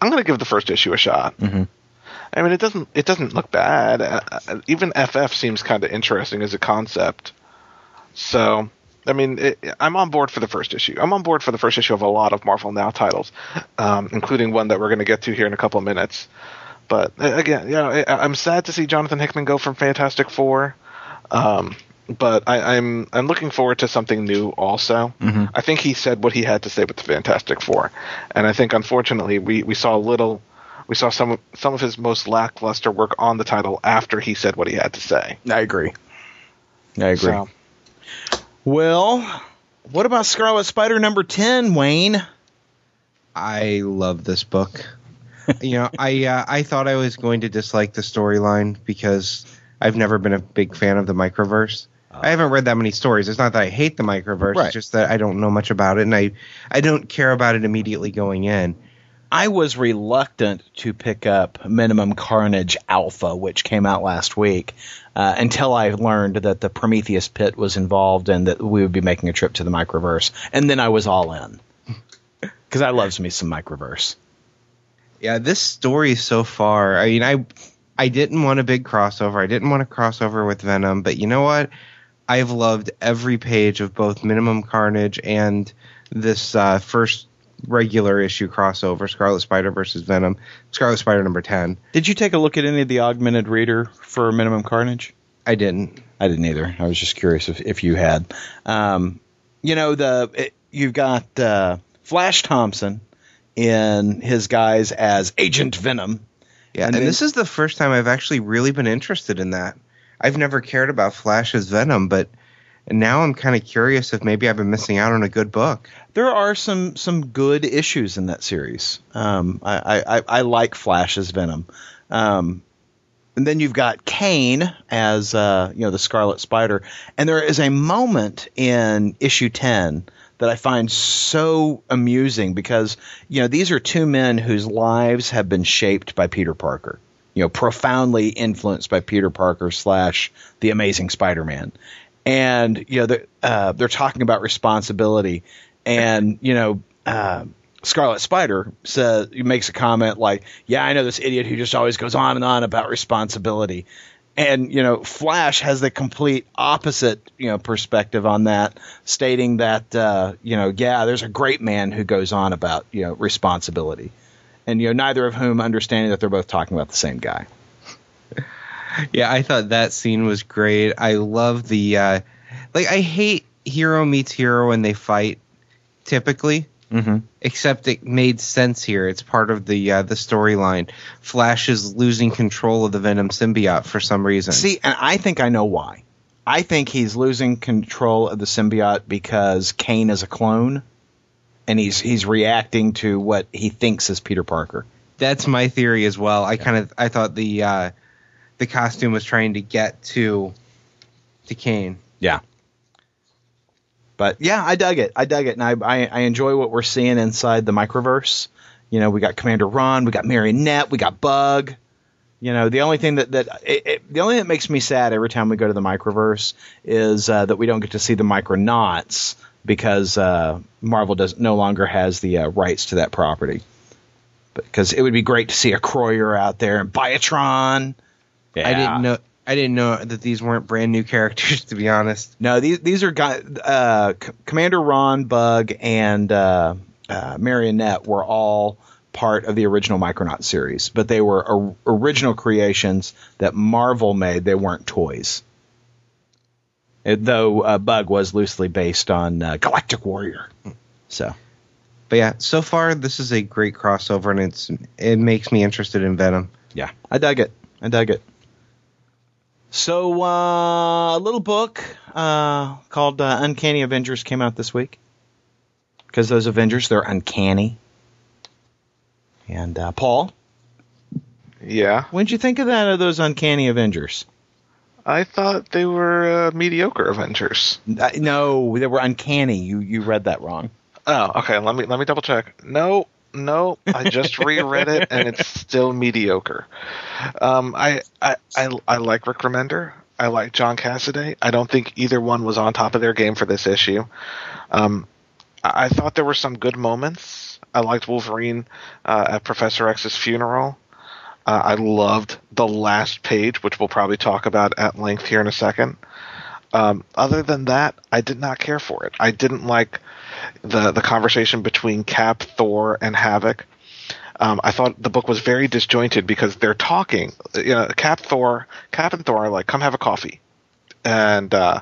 I'm going to give the first issue a shot. Mm-hmm. I mean, it doesn't it doesn't look bad. Uh, uh even FF seems kind of interesting as a concept. So, I mean, it, I'm on board for the first issue. I'm on board for the first issue of a lot of Marvel Now titles, um, including one that we're going to get to here in a couple of minutes. But again, you know, I'm sad to see Jonathan Hickman go from Fantastic Four. Um, but I, am I'm, I'm looking forward to something new also. Mm-hmm. I think he said what he had to say with the Fantastic Four, and I think unfortunately we, we saw a little we saw some of, some of his most lackluster work on the title after he said what he had to say. I agree. I agree. So. Well, what about Scarlet Spider number 10, Wayne? I love this book. you know, I uh, I thought I was going to dislike the storyline because I've never been a big fan of the microverse. Uh, I haven't read that many stories. It's not that I hate the microverse, right. it's just that I don't know much about it and I I don't care about it immediately going in. I was reluctant to pick up Minimum Carnage Alpha, which came out last week, uh, until I learned that the Prometheus Pit was involved and that we would be making a trip to the microverse. And then I was all in. Because I loves me some microverse. Yeah, this story so far, I mean, I I didn't want a big crossover. I didn't want a crossover with Venom, but you know what? I've loved every page of both Minimum Carnage and this uh, first regular issue crossover, Scarlet Spider versus Venom, Scarlet Spider number ten. Did you take a look at any of the augmented reader for Minimum Carnage? I didn't. I didn't either. I was just curious if, if you had. Um, you know the it, you've got uh, Flash Thompson in his guise as Agent Venom. Yeah, and, and then, this is the first time I've actually really been interested in that. I've never cared about Flash as Venom, but and now I'm kind of curious if maybe I've been missing out on a good book. There are some some good issues in that series. Um, I, I, I like Flash as Venom. Um, and then you've got Kaine as uh, you know the Scarlet Spider, and there is a moment in issue ten that I find so amusing because you know these are two men whose lives have been shaped by Peter Parker, you know, profoundly influenced by Peter Parker slash the Amazing Spider-Man, and you know they're, uh, they're talking about responsibility, and you know. Uh, Scarlet Spider says makes a comment like, "Yeah, I know this idiot who just always goes on and on about responsibility," and you know, Flash has the complete opposite you know perspective on that, stating that uh, you know, yeah, there's a great man who goes on about you know responsibility, and you know, neither of whom understanding that they're both talking about the same guy yeah, I thought that scene was great. I love the uh, like. I hate hero meets hero when they fight typically Mm-hmm. except it made sense here. It's part of the uh, the storyline. Flash is losing control of the Venom symbiote for some reason. See, and I think I know why. I think he's losing control of the symbiote because Kaine is a clone, and he's he's reacting to what he thinks is Peter Parker. that's my theory as well. I kind of I thought the uh, the costume was trying to get to to Kaine. Yeah. But yeah, I dug it. I dug it, and I, I I enjoy what we're seeing inside the microverse. You know, we got Commander Rann, we got Marionette, we got Bug. You know, the only thing that that it, it, the only thing that makes me sad every time we go to the microverse is uh, that we don't get to see the Micronauts because uh, Marvel does no longer has the uh, rights to that property. Because it would be great to see Acroyear out there and Biotron. I didn't know I didn't know that these weren't brand new characters. To be honest, No, these these are guys. Uh, C- Commander Rann, Bug, and uh, uh, Marionette were all part of the original Micronaut series, but they were or- original creations that Marvel made. They weren't toys. It- though uh, Bug was loosely based on uh, Galactic Warrior. So but yeah, so far this is a great crossover, and it's it makes me interested in Venom. yeah, I dug it. I dug it. So uh, a little book uh, called uh, Uncanny Avengers came out this week. Because those Avengers, they're uncanny. And uh, Paul, Yeah, what did you think of that of those Uncanny Avengers? I thought they were uh, mediocre Avengers. No, they were uncanny. You you read that wrong. Oh, okay. Let me let me double check. No, no, I just reread it and it's still mediocre. Um, I, I I I like Rick Remender. I like John Cassaday. I don't think either one was on top of their game for this issue. Um, I, I thought there were some good moments. I liked Wolverine uh, at Professor X's funeral. Uh, I loved the last page, which we'll probably talk about at length here in a second. Um, other than that, I did not care for it. I didn't like the the conversation between Cap, Thor, and Havoc. Um, I thought the book was very disjointed because they're talking. You know, Cap, Thor, Cap, and Thor are like, "Come have a coffee," and uh,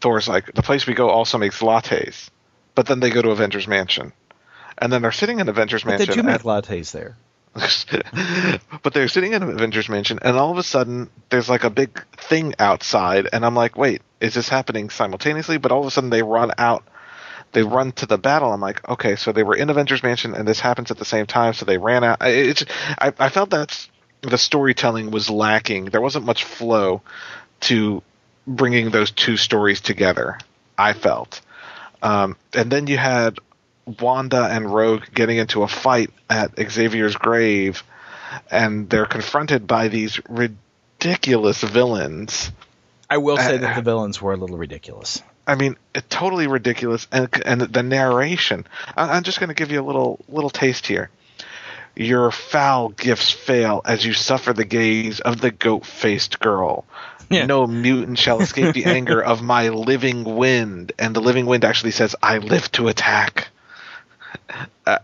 Thor's like, "The place we go also makes lattes," but then they go to Avengers Mansion, and then they're sitting in Avengers But Mansion. They do make and- lattes there? but they're sitting in Avengers Mansion, and all of a sudden, there's like a big thing outside, and I'm like, wait, is this happening simultaneously? But all of a sudden, they run out, they run to the battle. I'm like, okay, so they were in Avengers Mansion, and this happens at the same time, so they ran out. I- It's, I, I felt that the storytelling was lacking. There wasn't much flow to bringing those two stories together. I felt, um, and then you had Wanda and Rogue getting into a fight at Xavier's grave, and they're confronted by these ridiculous villains. I will say Uh, that the villains were a little ridiculous. I mean, it, totally ridiculous, and and the narration. I, I'm just going to give you a little little taste here. Your foul gifts fail as you suffer the gaze of the goat-faced girl. Yeah. No mutant shall escape the anger of my living wind. And the living wind actually says, "I live to attack." Uh,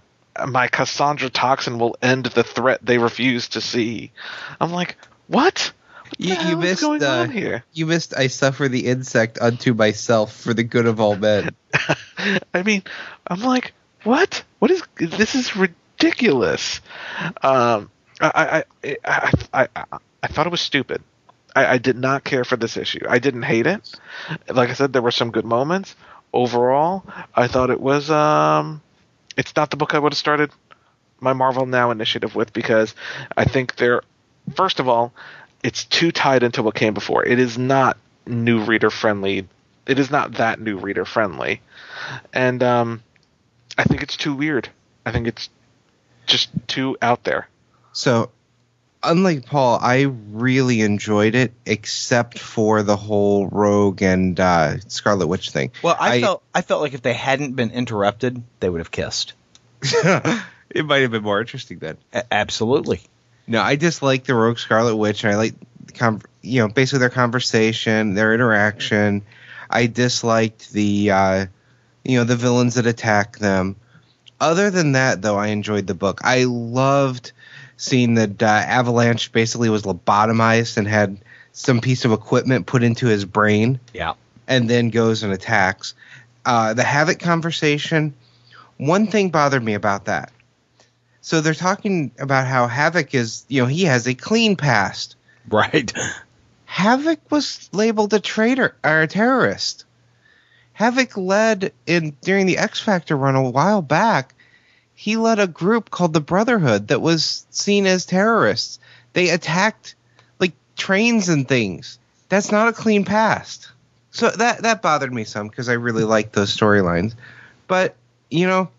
my Cassandra toxin will end the threat they refuse to see. I'm like, what? What You, you is missed. going uh, on here? You missed. I suffer the insect unto myself for the good of all men. I mean, I'm like, what? What is this? Is ridiculous. Um, I, I, I, I, I, I thought it was stupid. I, I did not care for this issue. I didn't hate it. Like I said, there were some good moments. Overall, I thought it was. Um, it's not the book I would have started my Marvel Now initiative with because I think they're. First of all, it's too tied into what came before. It is not new reader friendly. It is not that new reader friendly and um, I think it's too weird. I think it's just too out there. So, unlike Paul, I really enjoyed it, except for the whole Rogue and uh, Scarlet Witch thing. Well, I, I- felt I felt like if they hadn't been interrupted, they would have kissed. it might have been more interesting then. A- absolutely. No, I just like the Rogue Scarlet Witch, and I like, the con- you know, basically their conversation, their interaction. I disliked the, uh, you know, the villains that attack them. Other than that, though, I enjoyed the book. I loved seeing that uh, Avalanche basically was lobotomized and had some piece of equipment put into his brain Yeah. and then goes and attacks. Uh, the Havoc conversation, One thing bothered me about that. So they're talking about how Havoc is, you know, he has a clean past. Right. Havoc was labeled a traitor or a terrorist. Havoc led in during the X Factor run a while back. He led a group called the Brotherhood that was seen as terrorists. They attacked like trains and things. That's not a clean past. So that that bothered me some because I really liked those storylines. But you know,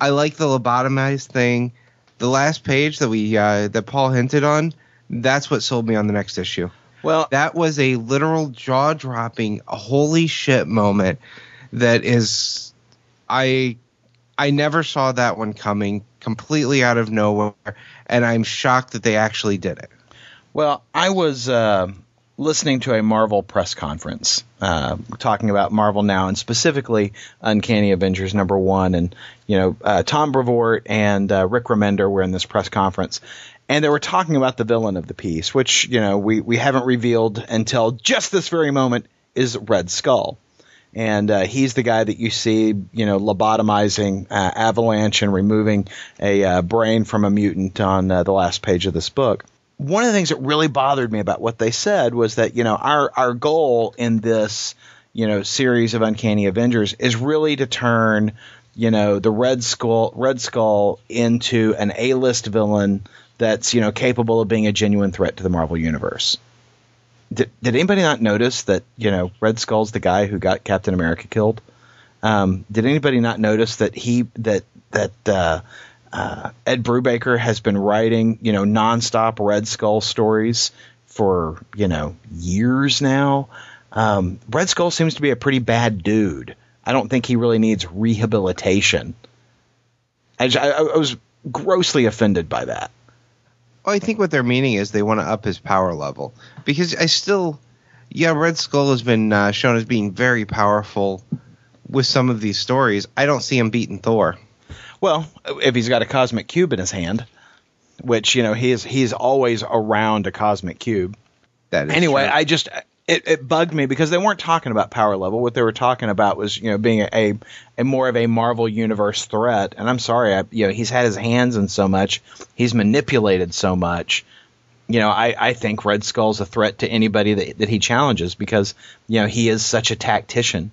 I like the lobotomized thing. The last page that we uh, that Paul hinted on, that's what sold me on the next issue. Well, That was a literal jaw dropping, holy shit moment. That is, I, I never saw that one coming completely out of nowhere, and I'm shocked that they actually did it. Well, I was uh, listening to a Marvel press conference uh, talking about Marvel now, and specifically Uncanny Avengers number one. And you know, uh, Tom Brevoort and uh, Rick Remender were in this press conference, and they were talking about the villain of the piece, which you know we we haven't revealed until just this very moment is Red Skull. And uh, he's the guy that you see, you know, lobotomizing uh, Avalanche and removing a uh, brain from a mutant on uh, the last page of this book one of the things that really bothered me about what they said was that you know our our goal in this you know series of Uncanny Avengers is really to turn you know the Red Skull Red Skull into an A-list villain that's you know capable of being a genuine threat to the Marvel universe. Did, did anybody not notice that you know Red Skull's the guy who got Captain America killed? Um, did anybody not notice that he that that uh, uh, Ed Brubaker has been writing, you know, nonstop Red Skull stories for, you know, years now. Um, Red Skull seems to be a pretty bad dude. I don't think he really needs rehabilitation. I, I, I was grossly offended by that. Well, I think what they're meaning is they want to up his power level because I still, yeah, Red Skull has been uh, shown as being very powerful with some of these stories. I don't see him beating Thor. Well, if he's got a cosmic cube in his hand, which you know he's he's always around a cosmic cube. That is anyway, true. I just it, it bugged me because they weren't talking about power level. What they were talking about was you know being a, a, a more of a Marvel universe threat. And I'm sorry, I, you know he's had his hands in so much, he's manipulated so much. You know, I, I think Red Skull's a threat to anybody that, that he challenges because you know he is such a tactician.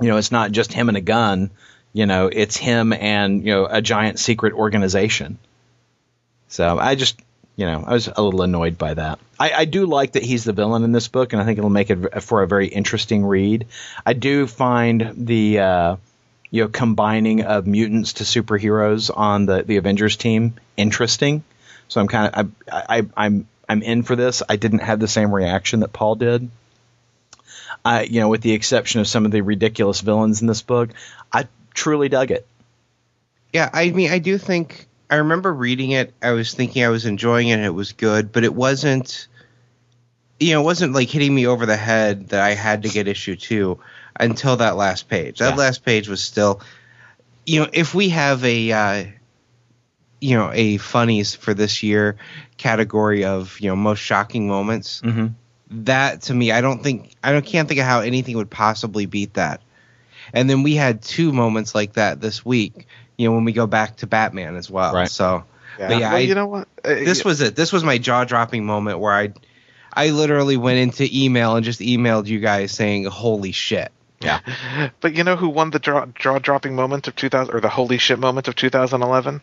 You know, it's not just him and a gun. You know, it's him and you know a giant secret organization. So I just you know, I was a little annoyed by that. I, I, do like that he's the villain in this book, and I think it'll make it for a very interesting read. I do find the uh, you know combining of mutants to superheroes on the the Avengers team interesting. So I'm kind of I, I I'm I'm in for this. I didn't have the same reaction that Paul did. I you know, with the exception of some of the ridiculous villains in this book, I truly dug it. Yeah, I mean, I do think I remember reading it. I was thinking I was enjoying it. and It was good, but it wasn't. You know, it wasn't like hitting me over the head that I had to get issue two until that last page. That Yeah. last page was still, you know, if we have a, uh, you know, a funnies for this year category of you know most shocking moments, Mm-hmm. that to me, I don't think I don't can't think of how anything would possibly beat that. And then we had two moments like that this week. You know, when we go back to Batman as well. Right. So Yeah, But yeah, well, I- you know what? Uh, this was it. This was my jaw dropping moment where I, I literally went into email and just emailed you guys saying, "Holy shit!" Yeah. but you know who won the jaw, jaw dropping moment of 2000 or the holy shit moment of 2011?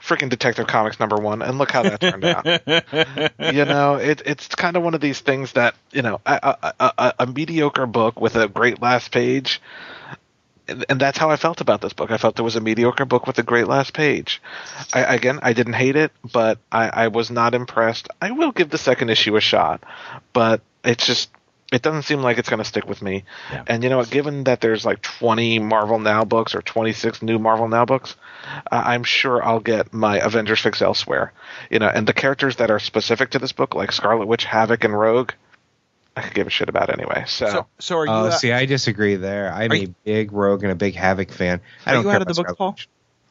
Freaking Detective Comics number one, and look how that turned out. you know, it, it's kind of one of these things that you know, a, a, a, a mediocre book with a great last page, and, that's how I felt about this book. I felt it was a mediocre book with a great last page. I, again, I didn't hate it, but I, I was not impressed. I will give the second issue a shot, but it's just it doesn't seem like it's going to stick with me. Yeah. And you know what? Given that there's like 20 Marvel Now books or 26 new Marvel Now books, uh, I'm sure I'll get my Avengers fix elsewhere. You know, and the characters that are specific to this book, like Scarlet Witch, Havoc, and Rogue, I could give a shit about anyway. So, So, so are you? Oh, uh, see, I disagree there. I'm a you- big Rogue and a big Havoc fan. I Are don't you care out of the book, Paul?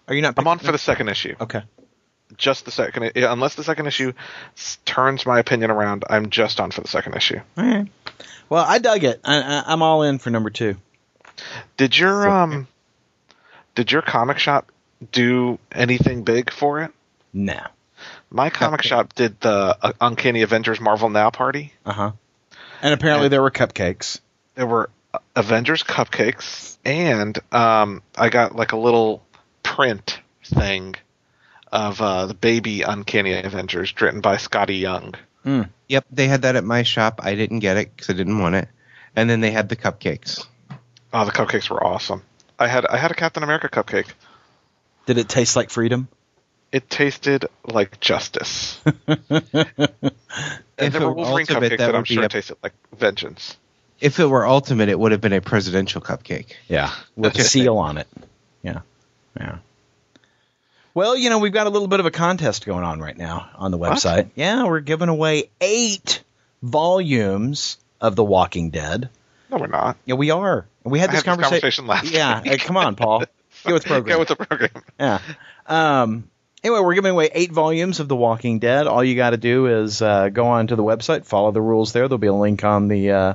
Are you not? I'm on for the second issue. Okay. Just the second, unless the second issue s- turns my opinion around, I'm just on for the second issue. All right. Well, I dug it. I, I, I'm all in for number two. Did your um, Did your comic shop do anything big for it? No. My comic Cupcake. shop did the uh, Uncanny Avengers Marvel Now party. Uh huh. And apparently there were cupcakes. There were Avengers cupcakes, and um, I got like a little print thing of uh, the baby Uncanny Avengers, written by Skottie Young. Yep, they had that at my shop. I didn't get it because I didn't want it. And then they had the cupcakes. Oh, the cupcakes were awesome. I had I had a Captain America cupcake. Did it taste like freedom? It tasted like justice. And If there it were were Wolverine ultimate, cupcakes that that I'm would be sure a- tasted like vengeance. If it were ultimate, it would have been a presidential cupcake. Yeah, with a seal on it. Yeah, yeah. Well, you know, we've got a little bit of a contest going on right now on the What? website. Yeah, we're giving away eight volumes of The Walking Dead. No, we're not. Yeah, we are. And we had I this had this conversation. conversation last Yeah, week. hey, come on, Paul. Get with the program. Get with the program. Yeah. Um, anyway, we're giving away eight volumes of The Walking Dead. All you got to do is uh, go onto the website, follow the rules there. There'll be a link on the uh,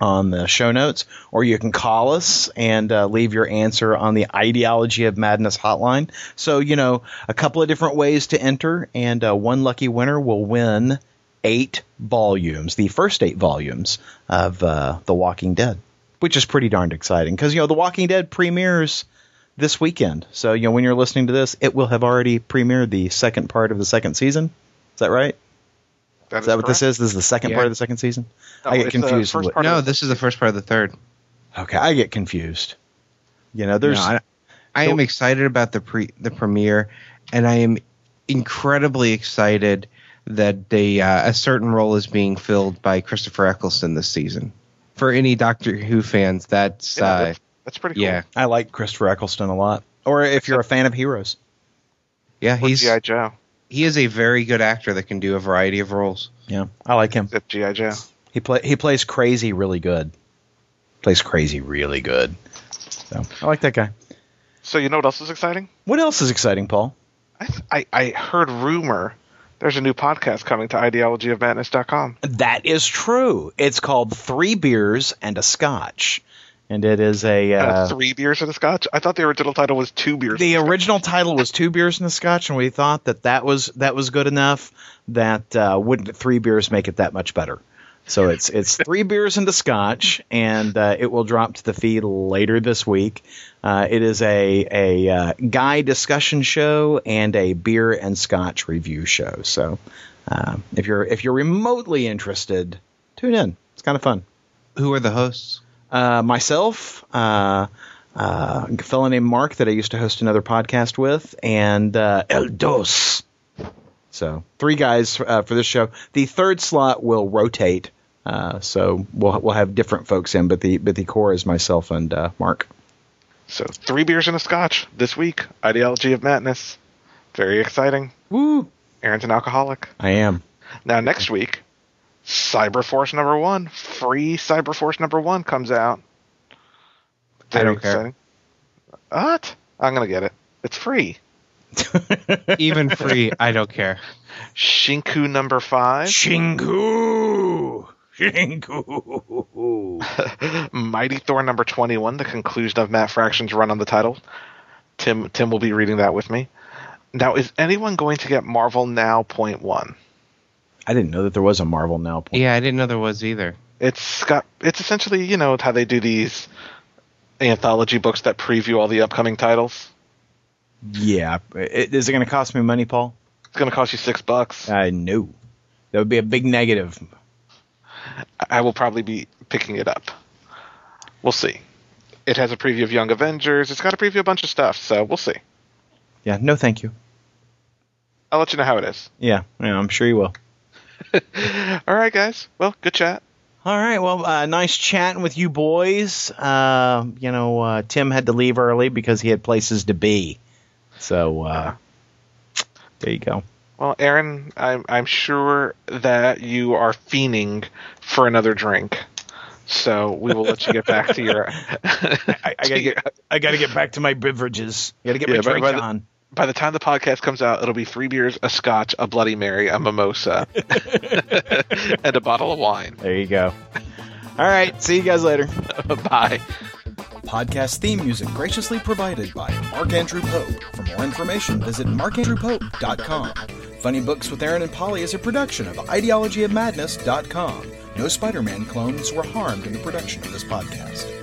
on the show notes, or you can call us and uh, leave your answer on the Ideology of Madness hotline. So you know a couple of different ways to enter, and uh, one lucky winner will win eight volumes, the first eight volumes of uh, The Walking Dead, which is pretty darned exciting because you know The Walking Dead premieres this weekend. So, you know, when you're listening to this, it will have already premiered the second part of the second season. Is that right? Is that what this is? This is the second Yeah. part of the second season? No, I get confused. first with- part no, the- this is the first part of the third. okay, I get confused. You know, there's No, I, I am excited about the pre the premiere, and I am incredibly excited that they uh, a certain role is being filled by Christopher Eccleston this season. For any Doctor Who fans, that's Yeah, uh, that's, that's pretty cool. yeah, I like Christopher Eccleston a lot. Or if you're a fan of Heroes. yeah. He's G.I. Joe. he is a very good actor that can do a variety of roles. Yeah, I like him. Zip G.I. Joe. He play he plays crazy really good. Plays crazy really good. So, I like that guy. So you know what else is exciting? What else is exciting, Paul? I, th- I, I heard rumor there's a new podcast coming to ideologyofmadness.com. That is true. It's called Three Beers and a Scotch. And it is a Uh, uh, three beers and a scotch. I thought the original title was two beers. the and a original title was two beers and a scotch, and we thought that that was that was good enough. That uh, wouldn't three beers make it that much better? So it's it's three beers and a scotch, and uh, it will drop to the feed later this week. Uh, it is a a uh, guy discussion show and a beer and scotch review show. So uh, if you're if you're remotely interested, tune in. It's kind of fun. Who are the hosts? Uh, myself, uh, uh, a fellow named Mark that I used to host another podcast with, and uh, El Dos. So three guys uh, for this show. The third slot will rotate, uh, so we'll we'll have different folks in, but the but the core is myself and uh, Mark. So three beers and a scotch this week. Ideology of Madness. Very exciting. Woo! Aaron's an alcoholic. I am. Now next week, Cyberforce number one, free Cyberforce number one comes out. I don't care. exciting. What? I'm gonna get it. It's free. Even free, I don't care. Shinku number five, Shinku. Shinku. Mighty Thor number twenty-one, the conclusion of Matt Fraction's run on the title. Tim Tim will be reading that with me. Now, is anyone going to get Marvel Now Point One? I didn't know that there was a Marvel now. Point. Yeah, I didn't know there was either. It's got it's essentially you know how they do these anthology books that preview all the upcoming titles. Yeah. It- Is it going to cost me money, Paul? It's going to cost you six bucks. I knew That would be a big negative. I will probably be picking it up. We'll see. It has a preview of Young Avengers. It's got a preview of a bunch of stuff, so we'll see. Yeah. No, thank you. I'll let you know how it is. Yeah, yeah, I'm sure you will. All right, guys. Well, good chat. All right. Well, uh, nice chatting with you boys. Uh, you know, uh, Tim had to leave early because he had places to be. So uh, there you go. Well, Aaron, I'm I'm sure that you are fiending for another drink. So we will let you get back to your. I, I gotta get. I gotta get back to my beverages. I gotta get Yeah, my by- drink by the- on. By the time the podcast comes out, it'll be three beers, a scotch, a Bloody Mary, a mimosa, and a bottle of wine. There you go. All right. See you guys later. Bye. Podcast theme music graciously provided by Mark Andrew Pope. For more information, visit markandrewpope.com. Funny Books with Aaron and Polly is a production of ideologyofmadness.com. No Spider Man clones were harmed in the production of this podcast.